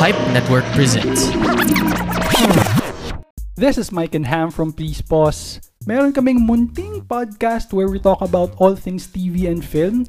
Pipe Network presents. This is Mike and Ham from Please Pause. Meron kaming munting podcast where we talk about all things TV and film.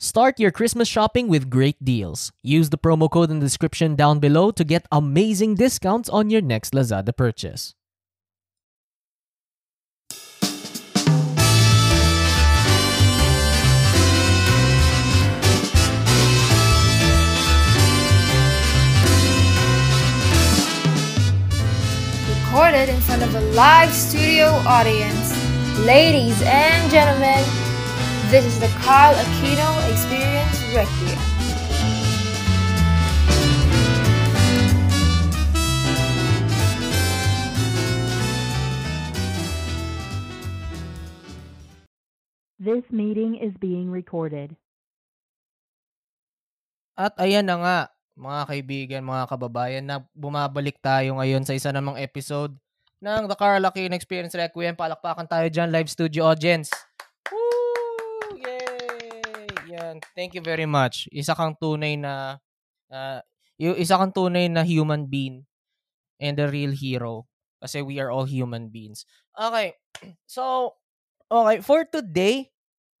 Start your Christmas shopping with great deals. Use the promo code in the description down below to get amazing discounts on your next Lazada purchase. recorded in front of a live studio audience. Ladies and gentlemen, this is the Carl Aquino Experience Requiem. This meeting is being recorded. At ayan na nga, mga kaibigan, mga kababayan, na bumabalik tayo ngayon sa isa namang episode ng The Carl Aquino Experience Requiem. Palakpakan tayo dyan, live studio audience. Woo! Yay! Yan. Thank you very much. Isa kang tunay na, uh, isa kang tunay na human being and a real hero. Kasi we are all human beings. Okay. So, okay. For today,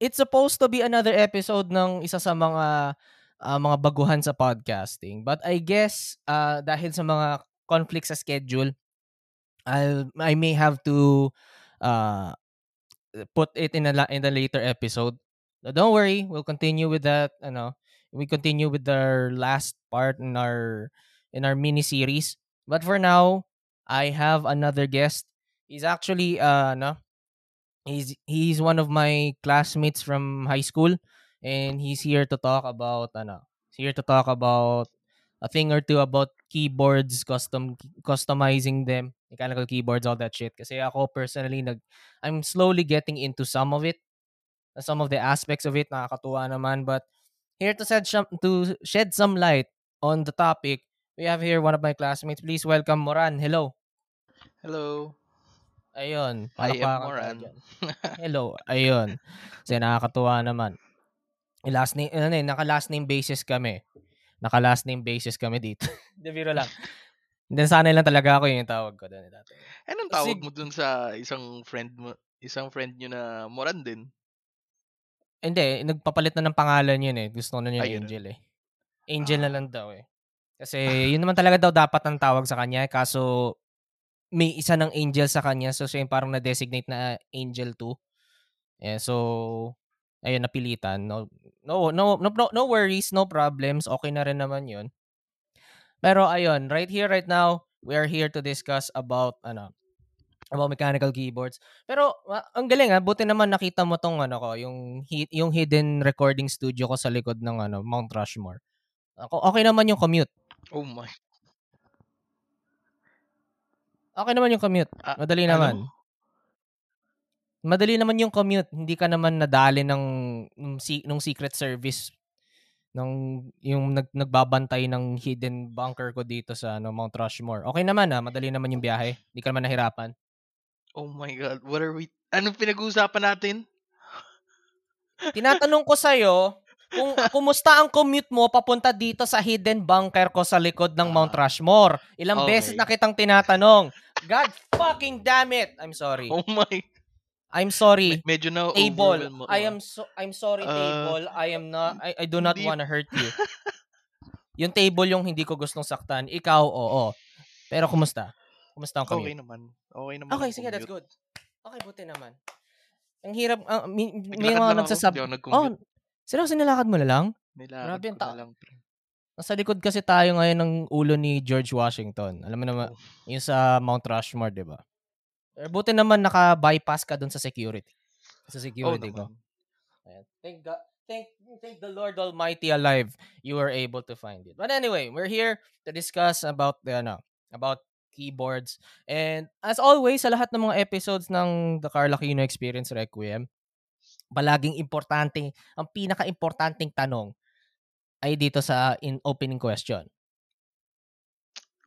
it's supposed to be another episode ng isa sa mga uh, mga baguhan sa podcasting. But I guess uh, dahil sa mga conflicts sa schedule, I'll I may have to uh, put it in a in the later episode. So don't worry, we'll continue with that. Ano, we continue with our last part in our in our mini series. But for now, I have another guest. He's actually uh no, he's he's one of my classmates from high school and he's here to talk about ano, he's here to talk about a thing or two about keyboards, custom customizing them, mechanical keyboards, all that shit. Kasi ako personally nag I'm slowly getting into some of it. Some of the aspects of it nakakatuwa naman but here to shed some to shed some light on the topic, we have here one of my classmates. Please welcome Moran. Hello. Hello. Ayun. I am Moran. Hello. Ayun. Kasi nakakatuwa naman. Last name, ano eh, naka last name basis kami. Naka last name basis kami dito. Hindi, biro lang. Then sana lang talaga ako yung tawag ko doon dati. Anong tawag mo dun sa isang friend mo, isang friend nyo na Moran din? Hindi, nagpapalit na ng pangalan yun eh. Gusto ko na yung Ayun. Angel eh. Angel na Ah. lang daw eh. Kasi yun naman talaga daw dapat ang tawag sa kanya. Kaso may isa ng Angel sa kanya. So siya yung parang na-designate na Angel 2. Eh, so, ayun, napilitan. No, no, no, no, no, no worries, no problems. Okay na rin naman yun. Pero ayun, right here, right now, we are here to discuss about, ano, about mechanical keyboards. Pero ah, ang galing ah, buti naman nakita mo tong ano ko, yung hi- yung hidden recording studio ko sa likod ng ano, Mount Rushmore. Ako okay naman yung commute. Oh my. Okay naman yung commute. Ah, Madali ano? naman. Madali naman yung commute. Hindi ka naman nadali ng nung secret service ng yung nag, nagbabantay ng hidden bunker ko dito sa ano, Mount Rushmore. Okay naman ah, madali naman yung biyahe. Hindi ka naman nahirapan. Oh my God. What are we... Anong pinag-uusapan natin? Tinatanong ko sa'yo, kung kumusta ang commute mo papunta dito sa hidden bunker ko sa likod ng Mount Ah, Rushmore. Ilang okay. beses na kitang tinatanong. God fucking damn it. I'm sorry. Oh my. I'm sorry. Me- medyo na Table. ako, I ah. am so I'm sorry Uh, table. I am not I, I do not hindi- wanna hurt you. yung table yung hindi ko gustong saktan. Ikaw, oo. Pero kumusta? Kumusta ang Okay commute? naman. Okay naman. Okay, sige, that's good. Okay, buti naman. Ang hirap, ah, may, may mga lang nagsasab... ako Oh, seryoso nilakad mo na lang? Nilakad ang ko na ta- lang. pre. Nasa likod kasi tayo ngayon ng ulo ni George Washington. Alam mo naman, Oh. yung sa Mount Rushmore, di ba? Pero buti naman naka-bypass ka dun sa security. Sa Oh, security ko. naman. Ayan. Thank God, thank thank the Lord Almighty alive you were able to find it. But anyway, we're here to discuss about the ano, about keyboards. And as always, sa lahat ng mga episodes ng The Carl Aquino Experience Requiem, palaging importante, ang pinaka-importanting tanong ay dito sa in opening question.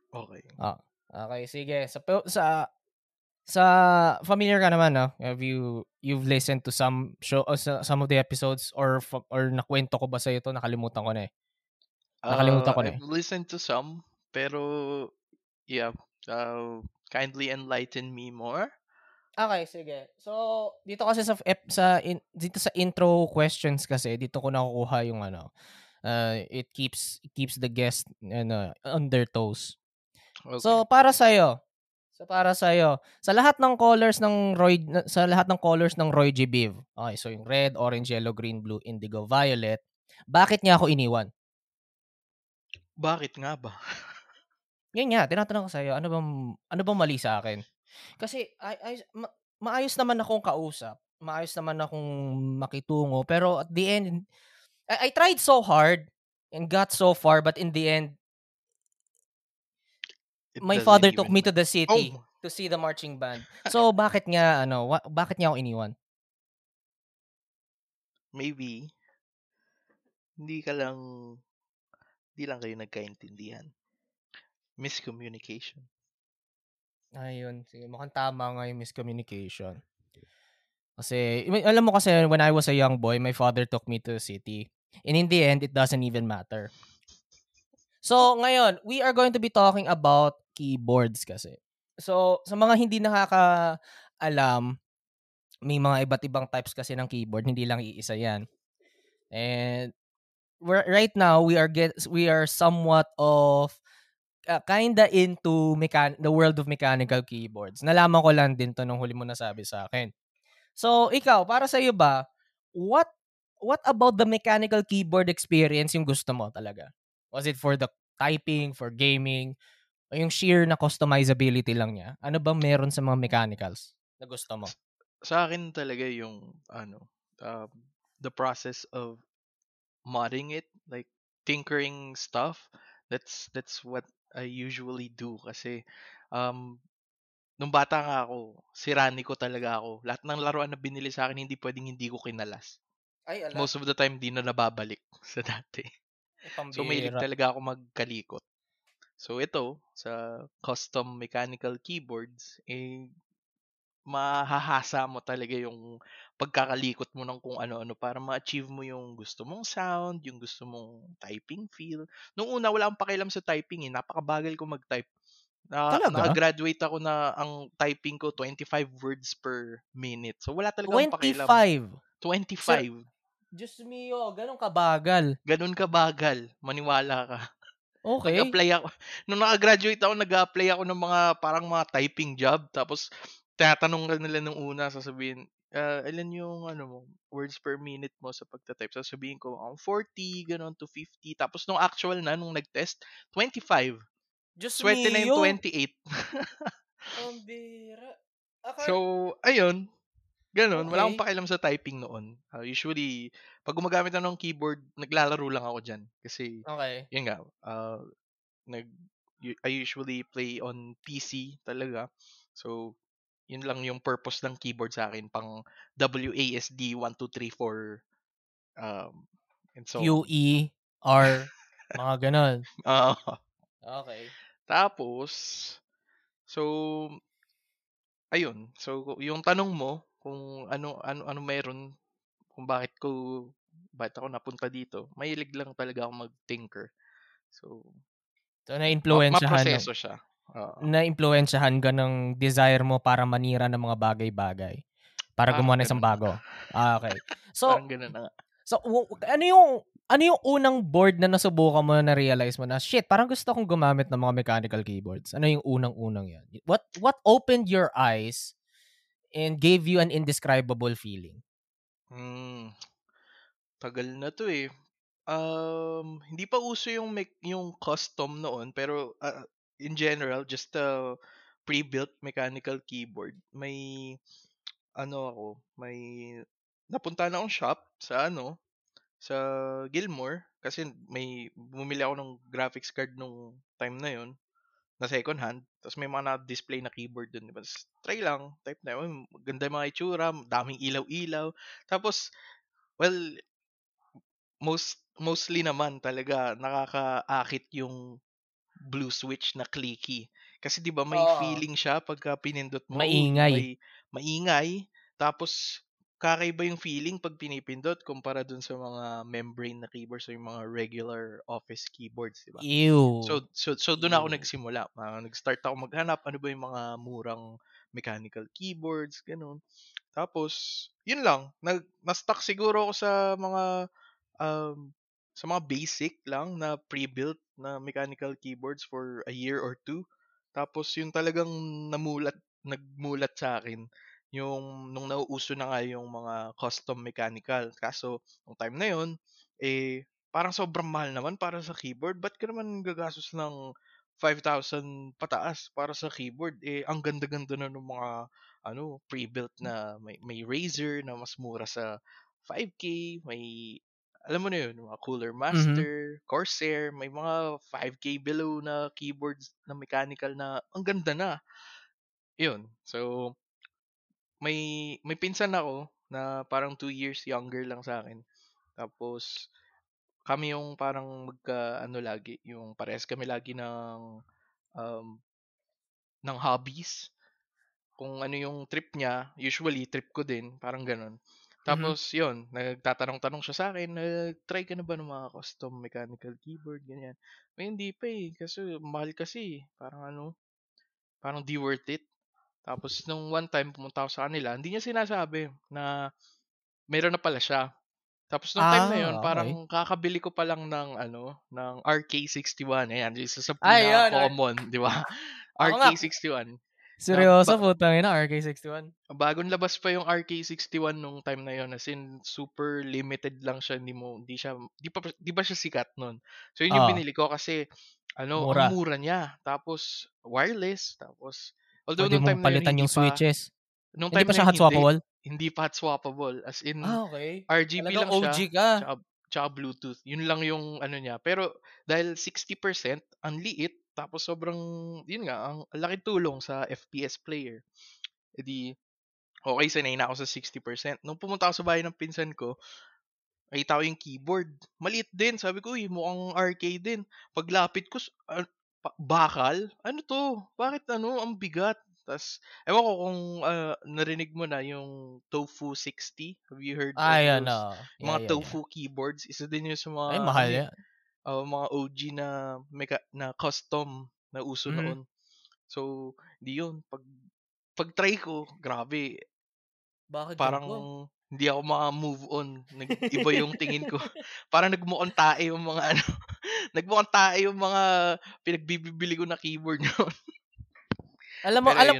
Okay. Okay, sige. Sa sa sa familiar ka naman, no? Have you you've listened to some show uh, some of the episodes or or nakwento ko ba sa ito? Nakalimutan ko na eh. Nakalimutan Uh, ko na eh. I've listened to some, pero yeah, uh, kindly enlighten me more. Okay, sige. So, dito kasi sa sa in, dito sa intro questions kasi dito ko nakukuha yung ano. Uh, it keeps it keeps the guest ano, on their toes. Okay. So para sa So para sa sa lahat ng colors ng Roy sa lahat ng colors ng Roy G. Biv. Okay, so yung red, orange, yellow, green, blue, indigo, violet. Bakit niya ako iniwan? Bakit nga ba? Yan nga, tinatanong ko sa ano bang ano bang mali sa akin? Kasi ay, ay ma- maayos naman akong kausap. Maayos naman akong makitungo, pero at the end I, I tried so hard and got so far but in the end It my father took me to the city Oh, to see the marching band. So bakit nga ano, wa- bakit niya ako iniwan? maybe hindi ka lang hindi lang kayo nagkaintindihan. Miscommunication. Ayun, sige, mukhang tama nga yung miscommunication. Kasi, alam mo kasi, when I was a young boy, my father took me to the city. And in the end, it doesn't even matter. So, ngayon, we are going to be talking about keyboards kasi. So, sa mga hindi nakaka-alam, may mga iba't ibang types kasi ng keyboard, hindi lang iisa yan. And we're, right now, we are get we are somewhat of uh, kinda into mechan- the world of mechanical keyboards. Nalaman ko lang din to nung huli mo nasabi sa akin. So, ikaw, para sa iyo ba, what what about the mechanical keyboard experience yung gusto mo talaga? Was it for the typing, for gaming, o yung sheer na customizability lang niya? Ano ba meron sa mga mechanicals na gusto mo? Sa akin talaga yung ano, um, the process of modding it, like tinkering stuff. That's that's what I usually do kasi um nung bata nga ako, sirani ko talaga ako. Lahat ng laruan na binili sa akin, hindi pwedeng hindi ko kinalas. Ay, ala. Most of the time, di na nababalik sa dati. So, mahilig talaga ako magkalikot. So, ito, sa custom mechanical keyboards, eh, mahahasa mo talaga yung pagkakalikot mo ng kung ano-ano para ma-achieve mo yung gusto mong sound, yung gusto mong typing feel. Nung una, wala akong pakialam sa typing eh. Napakabagal ko mag-type. Na, Talaga? Nakagraduate ako na ang typing ko 25 words per minute. So, wala talaga akong pakialam. 25. 25. Diyos mio, ganun kabagal. Ganun ka bagal. Maniwala ka. Okay. Nag-apply ako. Nung nakagraduate ako, nag-apply ako ng mga parang mga typing job. Tapos, tinatanong ka nila nung una, sasabihin, uh, ilan yung ano mo, words per minute mo sa pagta-type. Sasabihin ko, ang 40, ganun to 50. Tapos, nung actual na, nung nag-test, 25. Diyos Swerte na mio. yung 28. Ang bira. Akala- so, ayun. Ganun. Wala akong Okay. pakialam sa typing noon. Uh, usually, pag gumagamit ako ng keyboard, naglalaro lang ako dyan. Kasi, okay. yun nga, uh, nag, I usually play on PC talaga. So, yun lang yung purpose ng keyboard sa akin, pang WASD 1, 2, 3, 4, um, and so, QE, R, mga ganun. Ah, Okay. tapos, so, ayun. So, yung tanong mo, kung ano, ano, ano meron, kung bakit ko, bakit ako napunta dito, mahilig lang talaga ako mag-tinker. So, So, ma- na-influensyahan, maproseso siya. Oo. na-influensyahan ka ng desire mo para manira ng mga bagay-bagay. Para gumawa ng isang bago. Ah, okay. So, Parang ganun na nga. so w- ano yung ano yung unang board na nasubukan mo na realize mo na shit, parang gusto kong gumamit ng mga mechanical keyboards. Ano yung unang-unang 'yan? What what opened your eyes and gave you an indescribable feeling? Hmm. Tagal na to eh. Um, hindi pa uso yung yung custom noon pero ah, in general just a pre-built mechanical keyboard. May ano ako, may napunta na akong shop sa ano sa Gilmore kasi may bumili ako ng graphics card nung time na yon na second hand. Tapos may mga na-display na keyboard dun. Diba? Tapos, try lang. Type na. Oh, ganda yung mga itsura. Daming ilaw-ilaw. Tapos, well, most mostly naman talaga nakakaakit yung blue switch na clicky. Kasi 'di ba may Oo. feeling siya pagka pinindot mo. Maingay. May maingay. Tapos kakaiba yung feeling pag pinipindot kumpara dun sa mga membrane na keyboards o yung mga regular office keyboards, 'di ba? Ew. So so so doon ako nagsimula. Ah, nag-start ako maghanap ano ba yung mga murang mechanical keyboards, ganun. Tapos yun lang, nag na-stuck siguro ako sa mga um sa mga basic lang na pre-built na mechanical keyboards for a year or two. Tapos yung talagang namulat nagmulat sa akin yung nung nauuso na nga yung mga custom mechanical. Kaso nung time na yun, eh parang sobrang mahal naman para sa keyboard. Ba't ka naman gagastos ng 5,000 pataas para sa keyboard? Eh ang ganda-ganda na ng mga ano pre-built na may, may Razer na mas mura sa 5K, may alam mo na yun, mga Cooler Master, Corsair, may mga 5K below na keyboards na mechanical na ang ganda na. Yun. So, may may pinsan ako na parang 2 years younger lang sa akin. Tapos, kami yung parang magka, ano lagi, yung parehas kami lagi ng, um, ng hobbies. Kung ano yung trip niya, usually trip ko din, parang ganun. Tapos, yun, nagtatanong-tanong siya sa akin, nag-try ka na ba ng mga custom mechanical keyboard, ganyan. May hindi pa eh, kasi mahal kasi, eh. parang ano, parang di worth it. Tapos, nung one time, pumunta ako sa kanila, hindi niya sinasabi na meron na pala siya. Tapos, nung time na Ah, yun, okay. parang kakabili ko pa lang ng, ano, ng RK61. Ayan, isa sa pinaka-common, di ba? Ako nga. RK61. Seryoso, ba- putang ina, RK61. Bagong labas pa yung RK61 nung time na yon as in super limited lang siya hindi mo hindi siya di pa di ba siya sikat noon. So yun yung Ah. binili ko kasi ano, Mura. ang mura niya. Tapos wireless, tapos although Pwede nung time mong na yun, palitan hindi yung pa- switches. nung Hindi time pa na siya hot swappable? Hindi, hindi pa hot swappable. As in Ah, okay. RGB Talagang lang siya. OG ka. Tsaka, tsaka Bluetooth. Yun lang yung ano niya. Pero dahil 60%, ang liit, tapos sobrang, yun nga, ang laki tulong sa FPS player. E di, okay, sanay na ako sa 60%. Nung pumunta ako sa bahay ng pinsan ko, nakita ko yung keyboard. Maliit din. Sabi ko, uy, mukhang arcade din. Paglapit ko, ah, pa- bakal? Ano to? Bakit ano? Ang bigat. Tas, ewan ko kung ah, narinig mo na yung Tofu 60. Have you heard of those? ano. Yung mga tofu keyboards, isa din yun sa mga Ay, mahal ano, yan. Uh, mga OG na meka- na custom na uso Mhm. noon. So, di yun. Pag pag try ko, grabe, Bakit parang ganito? hindi ako maka-move on. Nag-iba yung tingin ko. parang nagmukhang tae yung mga ano. nagmukhang tae yung mga pinagbibili ko na keyboard noon. Alam mo, Pero alam,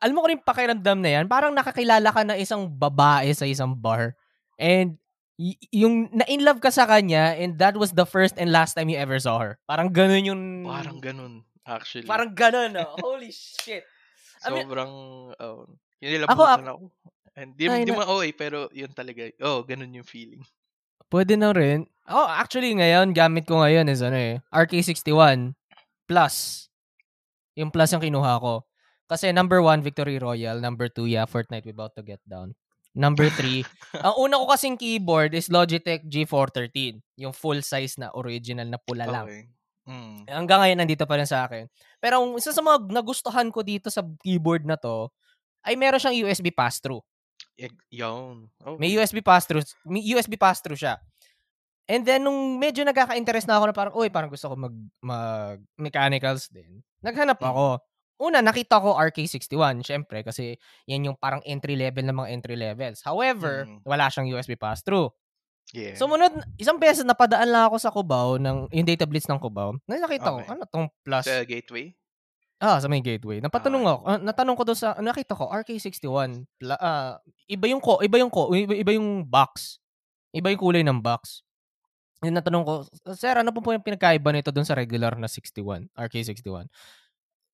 alam mo ko rin pakiramdam na yan, parang nakakilala ka ng isang babae sa isang bar. And y- yung na-in love ka sa kanya and that was the first and last time you ever saw her. Parang ganun yung... Parang ganun, actually. Parang ganun, no? Holy shit. I mean- Sobrang, oh, Ako, kinilabutan ako. And di, Ay, di na- man okay, pero yun talaga. Oh, ganun yung feeling. Pwede na rin. Oh, actually ngayon, gamit ko ngayon is ano eh, RK61 Plus. Yung Plus yung kinuha ko. Kasi number one, Victory Royale. Number two, yeah, Fortnite we about to get down. Number three, ang una ko kasing keyboard is Logitech G413. Yung full size na original na pula lang. Okay. Mm. Hanggang ngayon, nandito pa rin sa akin. Pero ang isa sa mga nagustuhan ko dito sa keyboard na to, ay meron siyang USB pass-through. Yun. Okay. May USB pass-through. May USB pass-through siya. And then, nung medyo nagkaka-interest na ako na parang, uy, parang gusto ko mag, mag mechanicals din. Naghanap Mm. ako. Una, nakita ko RK61, syempre, kasi yan yung parang entry level ng mga entry levels. However, Mm. wala siyang USB pass-through. Yeah. Sumunod, isang beses napadaan lang ako sa Cubao, ng, yung data blitz ng Cubao. Na nakita ko, Okay. ano tong plus? sa gateway? Ah, sa may gateway. Napatanong Ah. ako, ah, natanong ko doon sa, nakita ko, RK61. Pla, ah, iba yung ko, iba yung ko, iba, iba yung box. Iba yung kulay ng box. Yung natanong ko, sir, ano po po yung pinagkaiba nito doon sa regular na 61, RK61?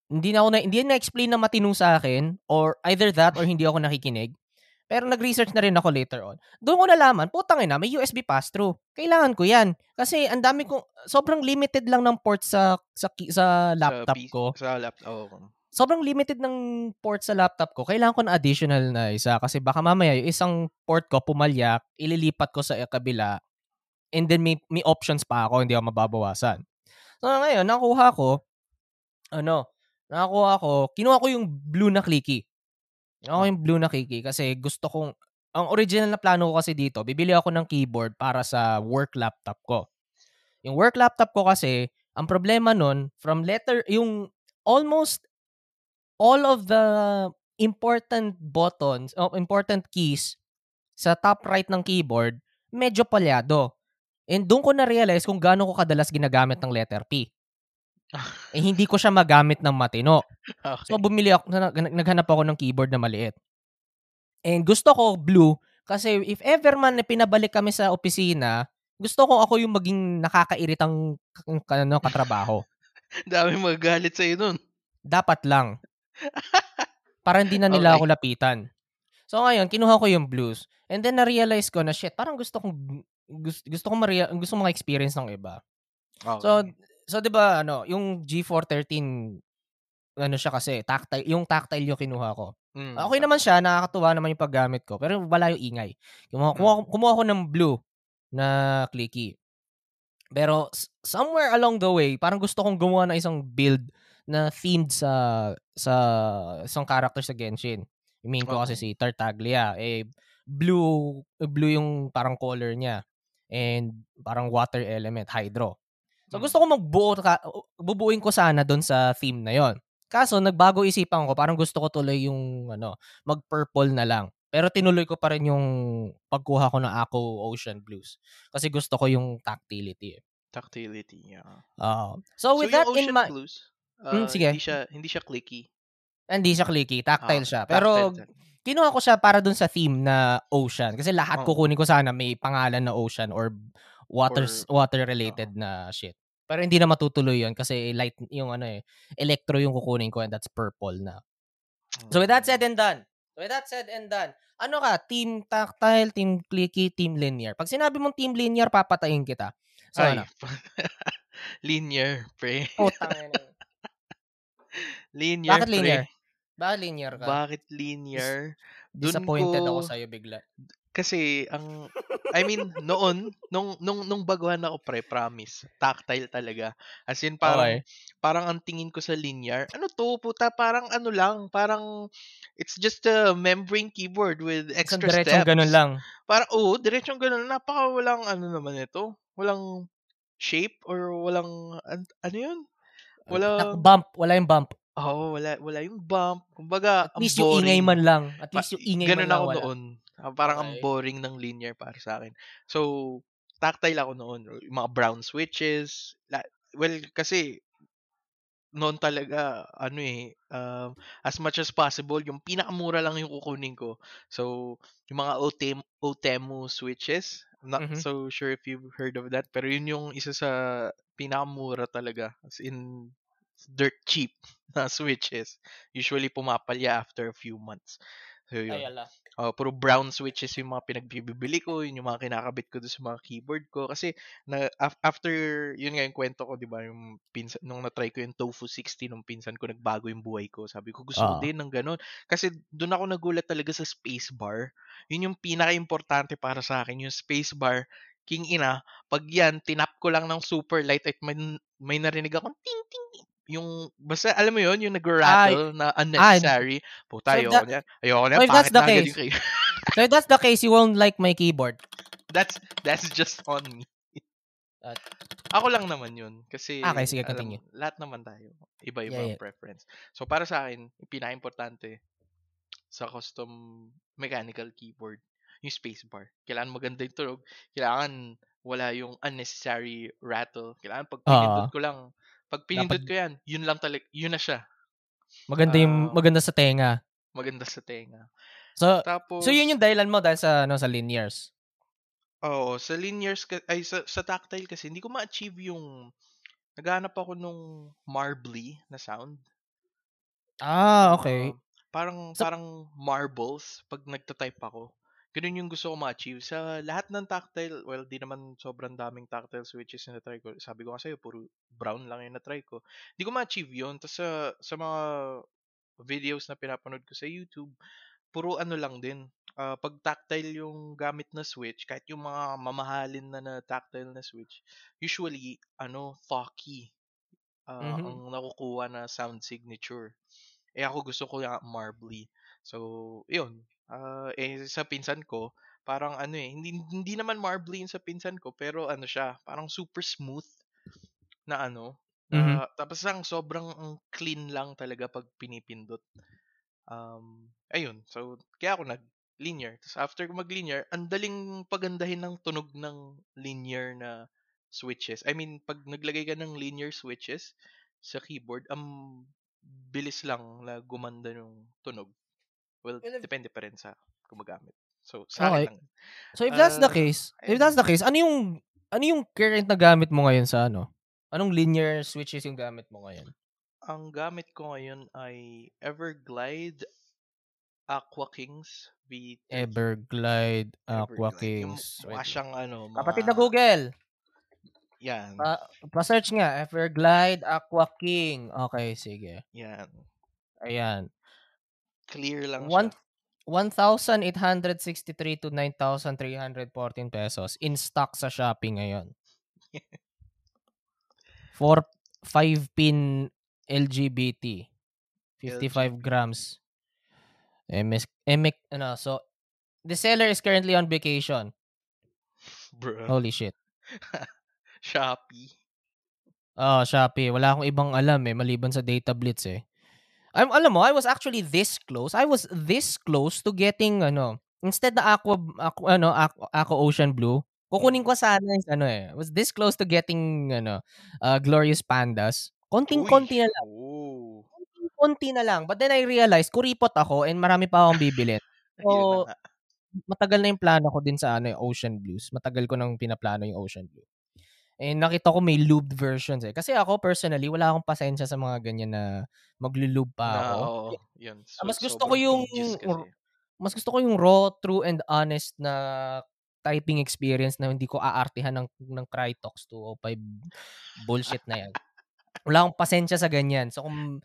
Hindi na ako na, hindi na explain na matinong sa akin or either that or hindi ako nakikinig. Pero nag-research na rin ako later on. Doon ko nalaman, putang ina, may USB pass-through. Kailangan ko 'yan kasi ang dami kong sobrang limited lang ng ports sa sa sa laptop sa, ko. Sa laptop. Oh. Sobrang limited ng port sa laptop ko. Kailangan ko na additional na isa kasi baka mamaya yung isang port ko pumalyak, ililipat ko sa kabila and then may may options pa ako, hindi ako mababawasan. So ngayon, nakuha ko ano, nakakuha ko, kinuha ko yung blue na clicky. Ako yung blue na kiki kasi gusto kong, ang original na plano ko kasi dito, bibili ako ng keyboard para sa work laptop ko. Yung work laptop ko kasi, ang problema nun, from letter, yung almost all of the important buttons, oh, important keys sa top right ng keyboard, medyo palyado. And doon ko na-realize kung gaano ko kadalas ginagamit ng letter P eh hindi ko siya magamit ng matino. Okay. So bumili ako, naghanap ako ng keyboard na maliit. And gusto ko blue kasi if ever man na pinabalik kami sa opisina, gusto ko ako yung maging nakakairitang ano, katrabaho. Dami magagalit sa iyo nun. Dapat lang. Para hindi na nila okay. ako lapitan. So ngayon, kinuha ko yung blues. And then na-realize ko na shit, parang gusto kong gusto, gusto ko ma- gusto mga experience ng iba. Okay. So So 'di ba ano, yung G413 ano siya kasi, tactile, yung tactile yung kinuha ko. Mm. Okay naman siya, nakakatuwa naman yung paggamit ko, pero wala yung ingay. Kumuha, kumuha, mm. kumuha ko ng blue na clicky. Pero somewhere along the way, parang gusto kong gumawa ng isang build na themed sa sa isang character sa Genshin. Yung main ko kasi si Tartaglia, eh blue blue yung parang color niya and parang water element, hydro. So gusto ko magbuo, ka, bubuuin ko sana doon sa theme na yon. Kaso nagbago isipan ko, parang gusto ko tuloy yung ano, mag-purple na lang. Pero tinuloy ko pa rin yung pagkuha ko ng Ako Ocean Blues. Kasi gusto ko yung tactility. Eh. Tactility, yeah. Uh, so with so that in mind, Blues, uh, hmm, sige. hindi siya hindi siya clicky. Hindi siya clicky, tactile uh, siya. Pero tactile. kinuha ko siya para dun sa theme na ocean kasi lahat oh. kukunin ko sana may pangalan na ocean or water water related uh, na shit. Pero hindi na matutuloy 'yon kasi light yung ano eh, electro yung kukunin ko and that's purple na. So with that said and done. So with that said and done. Ano ka? Team tactile, team clicky, team linear. Pag sinabi mong team linear, papatayin kita. So Ay, ano? linear, pre. Putang ina. linear, Bakit linear? Pre. Bakit linear ka? Bakit linear? Disappointed ko, ako sa'yo bigla. Kasi ang I mean noon nung nung nung baguhan ako pre promise tactile talaga. As in parang okay. parang ang tingin ko sa linear, ano to puta parang ano lang, parang it's just a membrane keyboard with extra Isang steps. ganun lang. Parang oh, diretsong ganun napaka walang ano naman ito. Walang shape or walang an, ano 'yun? Wala bump, wala yung bump. Oo, oh, wala wala yung bump. Kumbaga, At least yung ingay man lang. At least yung ingay man lang. Ganun ako wala. noon. Uh, parang okay. ang boring ng linear para sa akin. So, tactile ako noon. Yung mga brown switches. Well, kasi noon talaga, ano eh, um, as much as possible, yung pinakamura lang yung kukunin ko. So, yung mga Otem Otemu switches, I'm not mm-hmm. so sure if you've heard of that, pero yun yung isa sa pinakamura talaga. As in, dirt cheap na switches. Usually pumapalya after a few months. So, yun. Ay, ala. Uh, puro brown switches yung mga pinagbibili ko, yun yung mga kinakabit ko doon sa mga keyboard ko. Kasi na, after, yun nga yung kwento ko, di ba, yung pinsan, nung na-try ko yung Tofu 60 nung pinsan ko, nagbago yung buhay ko. Sabi ko, gusto uh. ko din ng ganun. Kasi doon ako nagulat talaga sa spacebar. Yun yung pinaka-importante para sa akin, yung spacebar. King ina, pag yan, tinap ko lang ng super light at may, may narinig akong ting ting yung basta alam mo yon yung nag-rattle na unnecessary. Ay. Puta, so ayoko niyan. Ayoko niyan. If that's the case, so if that's the case, you won't like my keyboard. That's that's just on me. At, ako lang naman yun. Kasi, ah, okay, sige, continue. Alam, lahat naman tayo. Iba-iba yeah, yeah. preference. So, para sa akin, pinaka-importante sa custom mechanical keyboard, yung spacebar. Kailangan maganda yung tunog. Kailangan wala yung unnecessary rattle. Kailangan pag pinindot uh, ko lang, pag pinindot Dapat... ko yan, yun lang talaga, yun na siya. Maganda yung, uh, maganda sa tenga. Maganda sa tenga. So, Tapos, so yun yung dahilan mo dahil sa, ano, sa linears? Oo, sa linears, ay sa, sa tactile kasi, hindi ko ma-achieve yung, naghanap ako nung marbly na sound. Ah, okay. Uh, parang So- parang marbles pag nagta-type ako. Ganun yung gusto ko ma-achieve. Sa lahat ng tactile, well, di naman sobrang daming tactile switches na try ko. Sabi ko kasi puro brown lang yung na-try ko. Di ko ma-achieve yun. Tapos sa, sa mga videos na pinapanood ko sa YouTube, puro ano lang din. Ah, pag tactile yung gamit na switch, kahit yung mga mamahalin na na tactile na switch, usually, ano, talky ah, Mhm. ang nakukuha na sound signature. Eh ako gusto ko yung marbly. So, yun. Ah, eh sa pinsan ko, parang ano eh, hindi, hindi naman marbly sa pinsan ko, pero ano siya, parang super smooth na ano. Mhm. Ah, tapos ang sobrang ang clean lang talaga pag pinipindot. Um, ayun. So, kaya ako nag linear. Tapos after ko mag-linear, ang daling pagandahin ng tunog ng linear na switches. I mean, pag naglagay ka ng linear switches sa keyboard, ang bilis lang na gumanda yung tunog. Well, Well, depende pa rin sa gumagamit. So, sa Okay. lang. So if that's the Ah, case, if that's the case, ano yung ano yung current na gamit mo ngayon sa ano? Anong linear switches yung gamit mo ngayon? Ang gamit ko ngayon ay Everglide Aqua Kings V30. Everglide, Aqua Everglide. Yung Kings. siyang ano, mga... Kapatid na Google. Yan. Pa, pa-search nga, Everglide Aqua King. Okay, sige. yan. Ayan. Clear lang One, siya. 1,863 to 9,314 pesos in stock sa Shopee ngayon. For 5-pin LGBT. 55 grams. MS, MX, ano, so, the seller is currently on vacation. Bro. Holy shit. Shopee. Oh, Shopee. Wala akong ibang alam eh, maliban sa Data Blitz eh. I'm, alam mo, I was actually this close. I was this close to getting, ano, instead na Aqua, aqua ano, Aqua, Aqua Ocean Blue, kukunin ko sana yung, ano eh. I was this close to getting, ano, uh, Glorious Pandas. Konting-konti na lang. Oh. Konti na lang. But then I realized, kuripot ako and marami pa akong bibilin. So, matagal na yung plano ko din sa ano, yung Ocean Blues. Matagal ko nang pinaplano yung Ocean Blue. Eh, nakita ko may lubed versions eh. Kasi ako, personally, wala akong pasensya sa mga ganyan na maglo-lube pa ako. oo, yun. Ah, mas So- gusto ko yung-. Mas gusto ko yung raw, true, and honest na typing experience na hindi ko aartihan ng, ng Crytox 205 bullshit na yan. Wala akong pasensya sa ganyan. So, kung,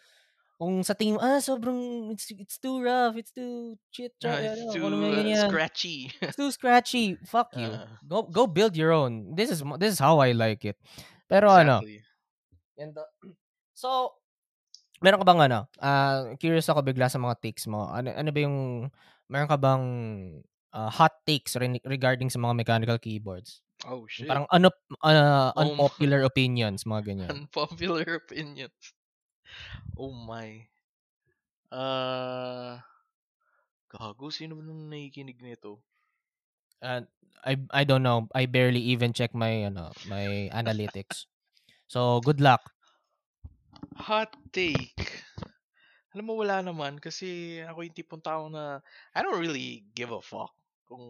kung sa tingin mo, ah, sobrang, it's, it's too rough, it's too shit, Ah, ano, it's ano, too ano uh, scratchy. It's too scratchy. Fuck you. Ah. go go build your own. This is this is how I like it. Pero ano, Exactly. and the- so meron ka bang ano? ah curious ako bigla sa mga takes mo. Ano ano ba yung meron ka bang ah, hot takes re- regarding sa mga mechanical keyboards? Oh, shit. Parang ano ah, Oh, unpopular opinions, mga ganyan. Unpopular opinions. Oh my. Ah... gago, sino ba nang nakikinig nito? Uh, I I don't know. I barely even check my ano, my analytics. So, good luck. Hot take. Alam mo, wala naman. Kasi ako yung tipong tao na I don't really give a fuck kung...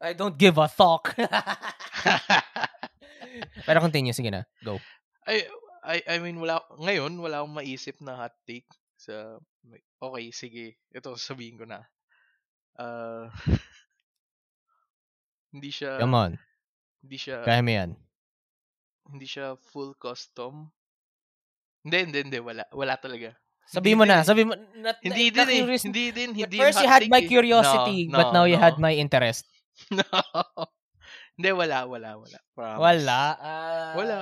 I don't give a fuck. Pero continue, sige na. Go. I, I, I mean, wala, ngayon, wala akong maisip na hot take. Sa, okay, sige. Ito, sabihin ko na. Ah... hindi siya... Come on. Hindi siya... Kaya mo yan. hindi siya full custom. Hindi, hindi, hindi. Wala. Wala talaga. Sabi mo na. eh. Sabi mo. Not, Hindi na- din eh. na-curious- Hindi din. At Hindi first hot you had my eh. curiosity, No, but no, now you no. had my interest. no. Hindi, wala, wala, wala. Promise. Wala. ah, Wala.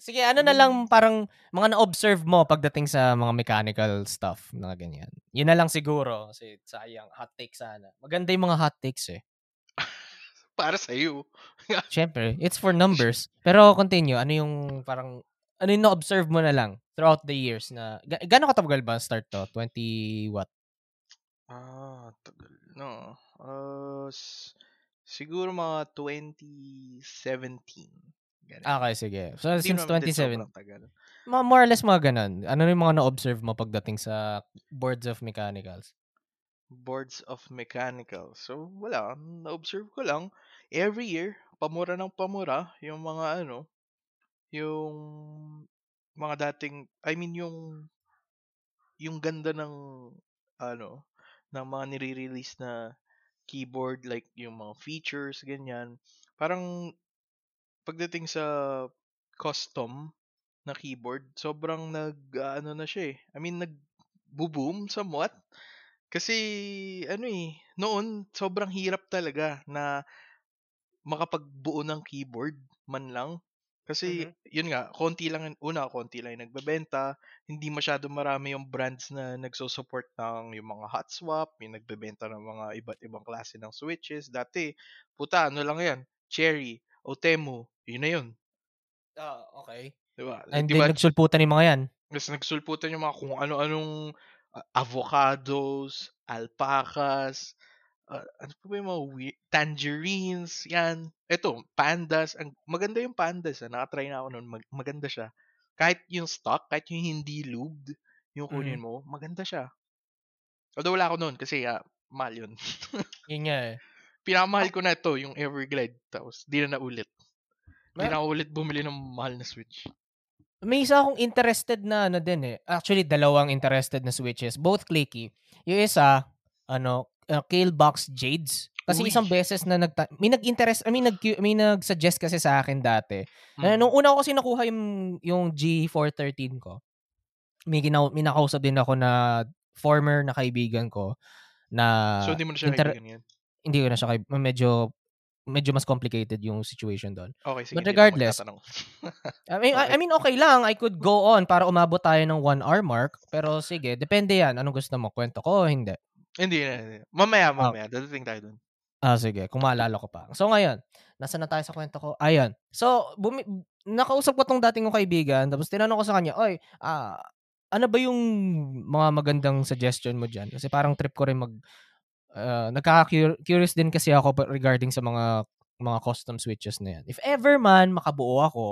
Sige, ano na lang parang mga na-observe mo pagdating sa mga mechanical stuff na ganyan. Yun na lang siguro. Kasi sayang, hot take sana. Maganda yung mga hot takes eh. Para sa iyo. Siyempre, it's for numbers. Pero continue, ano yung parang, ano yung na-observe mo na lang throughout the years na, ga- gano'ng katagal ba start to? 20 what? Ah, tagal. No. Uh, s- siguro mga 2017. Ganun. Okay, sige. So, Hindi since naman din 27, sobrang tagal. ma- more or less mga ganun. Ano yung mga na-observe mo pagdating sa boards of mechanicals? Boards of Mechanical. So, wala. Na-observe ko lang. Every year, pamura ng pamura, yung mga ano, yung mga dating, I mean, yung yung ganda ng ano, ng mga nire-release na keyboard like yung mga features ganyan. Parang pagdating sa custom na keyboard, sobrang nag ano na siya eh. I mean nag boom somewhat. Kasi ano eh, noon sobrang hirap talaga na makapagbuo ng keyboard man lang. Kasi Mhm. yun nga, konti lang una, konti lang yung nagbebenta. Hindi masyado marami yung brands na nagso-support ng yung mga hot swap, yung nagbebenta ng mga iba't ibang klase ng switches. Dati, puta, ano lang yan, Cherry, Otemu, yun na yun. Ah, okay. Diba? And diba, then nagsulputan yung mga yan. Tapos nagsulputan yung mga kung ano-anong uh, avocados, alpacas, uh, ano pa ba yung mga we- tangerines, yan. Ito, pandas. Ang, maganda yung pandas. Ah. Nakatry na ako noon. Mag, maganda siya. Kahit yung stock, kahit yung hindi lubed, yung kunin mo, maganda siya. Although wala ako noon kasi uh, mahal yun. Yun nga eh. Pinakamahal ko na ito, yung Everglide. Tapos, di na naulit. Di Ma- na ulit bumili ng mahal na Switch. May isa akong interested na ano din eh. Actually, dalawang interested na switches. Both clicky. Yung isa, ano, uh, Box Jades. Kasi Uy. isang beses na nag may nag-interest, I mean, nag may nag-suggest kasi sa akin dati. Mm. nung una ko kasi nakuha yung, yung G413 ko, may, ginaw, may nakausap din ako na former na kaibigan ko na so, hindi mo na siya inter- kaibigan yan. hindi ko na siya kay, medyo medyo mas complicated yung situation doon. Okay, sige. But regardless. I mean, I, I mean, okay lang. I could go on para umabot tayo ng one hour mark. Pero sige, depende yan. Anong gusto mo? Kwento ko o hindi? Hindi na. hindi. Mamaya, Ah. mamaya. Dadating tayo dun. Ah, sige. Kung maalala ko pa. So, ngayon, nasa na tayo sa kwento ko? Ayun. So, bumi- nakausap ko tong dating kong kaibigan. Tapos tinanong ko sa kanya, Oy, ah, ano ba yung mga magandang suggestion mo dyan? Kasi parang trip ko rin mag... Uh, nagkaka-curious din kasi ako regarding sa mga mga custom switches na yan. If ever man makabuo ako,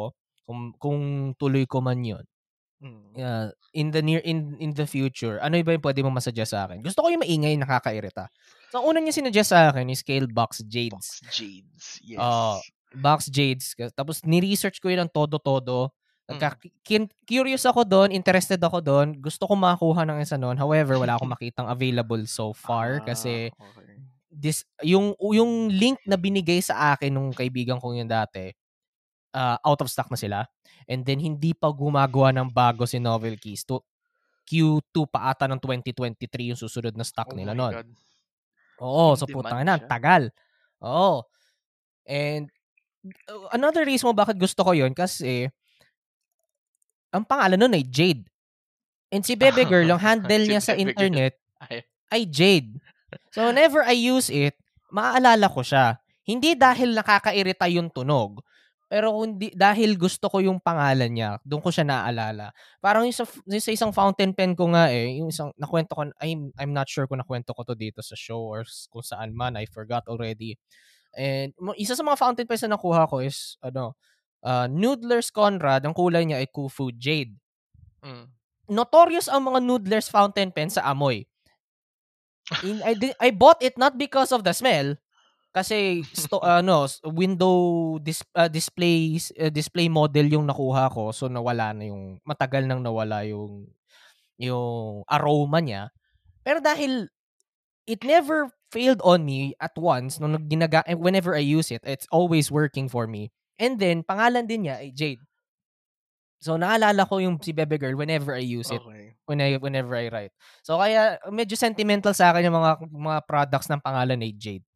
kung, kung tuloy ko man yun, Mm. Yeah, in the near in in the future, ano ba yung pwede mo masuggest sa akin? Gusto ko yung maingay nakakairita. So, ang una niya sinuggest sa akin is Scale Box Jades. Box Jades. Yes. Oo. Box Jades. Tapos, ni-research ko yun ng todo-todo. Nagka- kin- curious ako doon, interested ako doon. Gusto ko makakuha ng isa noon. However, wala akong makitang available so far kasi Ah, okay. this yung yung link na binigay sa akin nung kaibigan kong yun dati, uh, out of stock na sila. And then hindi pa gumagawa ng bago si Novel Keys. To Q2 pa ata ng 2023 yung susunod na stock Oh nila noon. Oo, so putang na, tagal. Oo. And uh, another reason mo bakit gusto ko yun kasi ang pangalan nun ay Jade. And si Bebe Girl, yung handle Si niya sa Bebe internet Ay, ay Jade. So whenever I use it, maaalala ko siya. Hindi dahil nakakairita yung tunog, pero kundi dahil gusto ko yung pangalan niya, doon ko siya naaalala. Parang yung sa, yung sa isang fountain pen ko nga eh, yung isang nakwento ko, I'm, I'm not sure kung nakwento ko to dito sa show or kung saan man, I forgot already. And isa sa mga fountain pens na nakuha ko is, ano, uh, Noodlers Conrad, ang kulay niya ay Kufu Jade mm. notorious ang mga noodlers fountain pen sa amoy. In, I, I bought it not because of the smell, kasi sto, ano, window dis, uh, display uh, display model yung nakuha ko, so nawala na yung matagal nang nawala yung yung aroma niya. Pero dahil it never failed on me at once nung ginaga eh, whenever I use it, it's always working for me. And then pangalan din niya ay Jade. So naalala ko yung si Bebe Girl whenever I use it Okay. when I, whenever I write. So kaya medyo sentimental sa akin yung mga mga products ng pangalan ni Jade.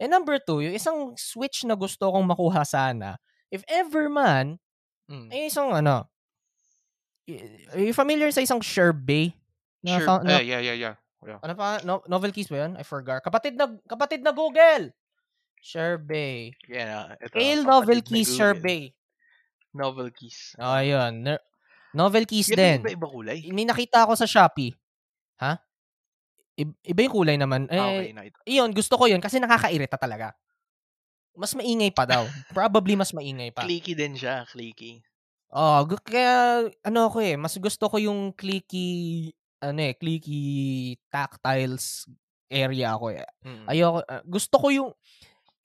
And number two, yung isang switch na gusto kong makuha sana, if ever man, Mm. ay isang ano, y- are you familiar sa isang Sherbet? Na, Sure. na- Eh, yeah, yeah, yeah. yeah. ano pa? No, novel keys ba yun? I forgot. Kapatid na, kapatid na Google! Sherbet. Yeah, ito. Kale kapatid Novel Keys. Sherbet. Novel Keys. Oh, yun. Novel keys Yan din. Iba-iba kulay. May nakita ako sa Shopee. Ha? Iba yung kulay naman. Eh, Ah, okay, nakita. Iyon, gusto ko yun kasi nakakairita talaga. Mas maingay pa daw. Probably mas maingay pa. Clicky din siya, clicky. Oh, gu- kaya ano ako eh, mas gusto ko yung clicky ano eh, clicky tactiles area ako eh. Mm. Ayoko ah, gusto ko yung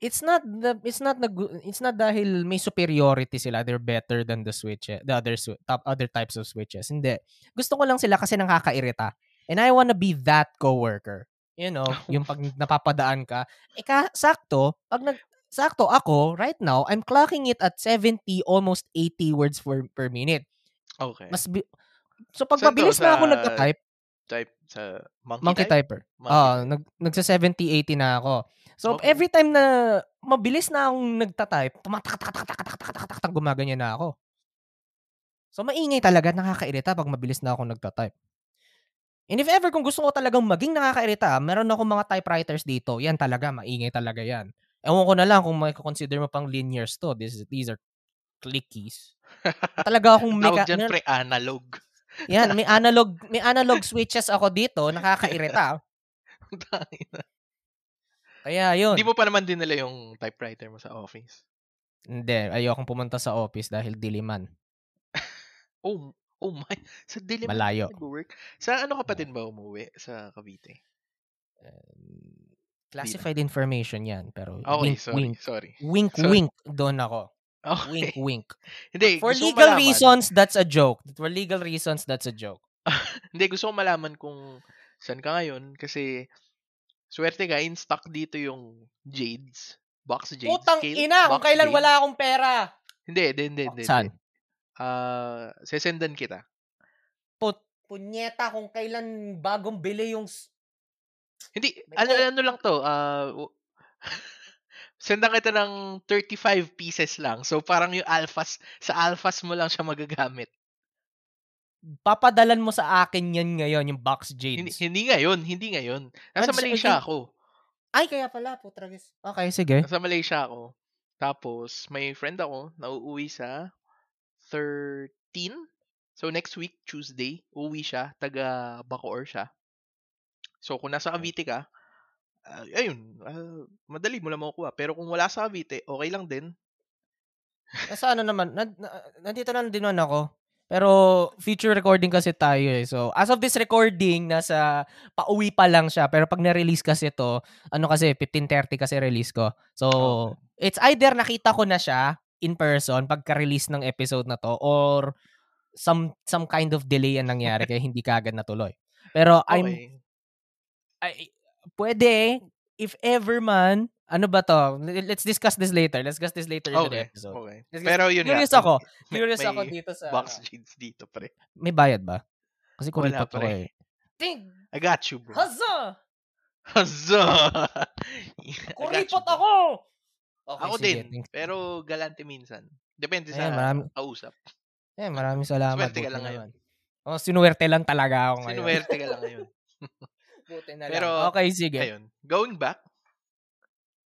it's not the it's not the it's not dahil may superiority sila, they're better than the switch, the other top other types of switches. Hindi. Gusto ko lang sila kasi nakakairita. And I wanna be that coworker. You know, yung pag napapadaan ka. Eh, ka, sakto, pag nag, sakto ako, right now, I'm clocking it at 70, almost 80 words per, per minute. Okay. Mas, bi- so pag So, mabilis na ako nagka-type, Type sa monkey, monkey type? typer. Monkey Ah, type. nag nagsa 70, 80 na ako. So Okay. every time na mabilis na akong nagta-type, tumatak gumaganyan na ako. So maingay talaga, nakakairita pag mabilis na ako nagta-type. And if ever kung gusto ko talagang maging nakakairita, meron akong mga typewriters dito. Yan talaga, maingay talaga yan. Ewan ko na lang kung may consider mo pang linears to. This, these are clickies. Talaga akong Tawag meka- dyan, meron- pre, analog. yan, may analog, may analog switches ako dito, nakakairita. Kaya yun. Hindi mo pa naman dinala yung typewriter mo sa office. Hindi, ayokong pumunta sa office dahil diliman. Oh, oh my. Sa Diliman Malayo. nag-work. Sa ano ka pa din ba umuwi? Sa Cavite? Um, classified information yan, pero Okay, wink, sorry. wink. Sorry. Wink, Sorry. wink, doon ako. Okay. Wink, wink. Hindi, For legal malaman- reasons, that's a joke. For legal reasons, that's a joke. Hindi, gusto ko malaman kung saan ka ngayon kasi swerte ka, in stock dito yung Jades. Box Jades. Putang scale, ina, kung kailan Jades. wala akong pera. Hindi, hindi, hindi. hindi, Saan? hindi. Ah, sesendan kita. Put, punyeta kung kailan bagong bili yung... Hindi, May ano, ano lang to, ah, w- sendan kita ng 35 pieces lang. So, parang yung alphas, sa alphas mo lang siya magagamit. Papadalan mo sa akin yan ngayon, yung box Hindi, jades. hindi ngayon, hindi ngayon. Nasa siya- Malaysia hindi- ako. Ay, kaya pala, putragis. Okay, sige. Nasa Malaysia ako. Tapos, may friend ako na uuwi sa 13. So, next week, Tuesday, uuwi siya. Taga Bacoor siya. So, kung nasa Cavite ka, ah, ayun, ah, madali mo lang makukuha. Pero kung wala sa Cavite, okay lang din. Nasa ano naman, nan- na- nandito na din naman ako. Pero future recording kasi tayo eh. So, as of this recording, nasa pauwi pa lang siya. Pero pag na-release kasi to, ano kasi, 15.30 kasi release ko. So, it's either nakita ko na siya in person pagka-release ng episode na to or some some kind of delay ang nangyari kaya hindi ka agad natuloy. Pero I'm Okay. ay, pwede if ever man ano ba to? Let's discuss this later. Let's discuss this later in the Okay. episode. okay. Let's Pero yun curious nga. ako. may- Curious may ako dito sa Box jeans dito, pre. May bayad ba? Kasi Wala, kuripot ako pre. eh. Ting! I got you, bro. I got you, Kuripot bro. ako! Okay, Ako sige. din. Thanks. Pero galante minsan. Depende Ayan, sa marami- kausap. Eh, maraming salamat. Swerte ka lang naman. Oh, sinuwerte lang talaga ako ngayon. Sinuwerte ka lang ngayon. Buti na Pero, lang. Okay, sige. Ayun. Going back,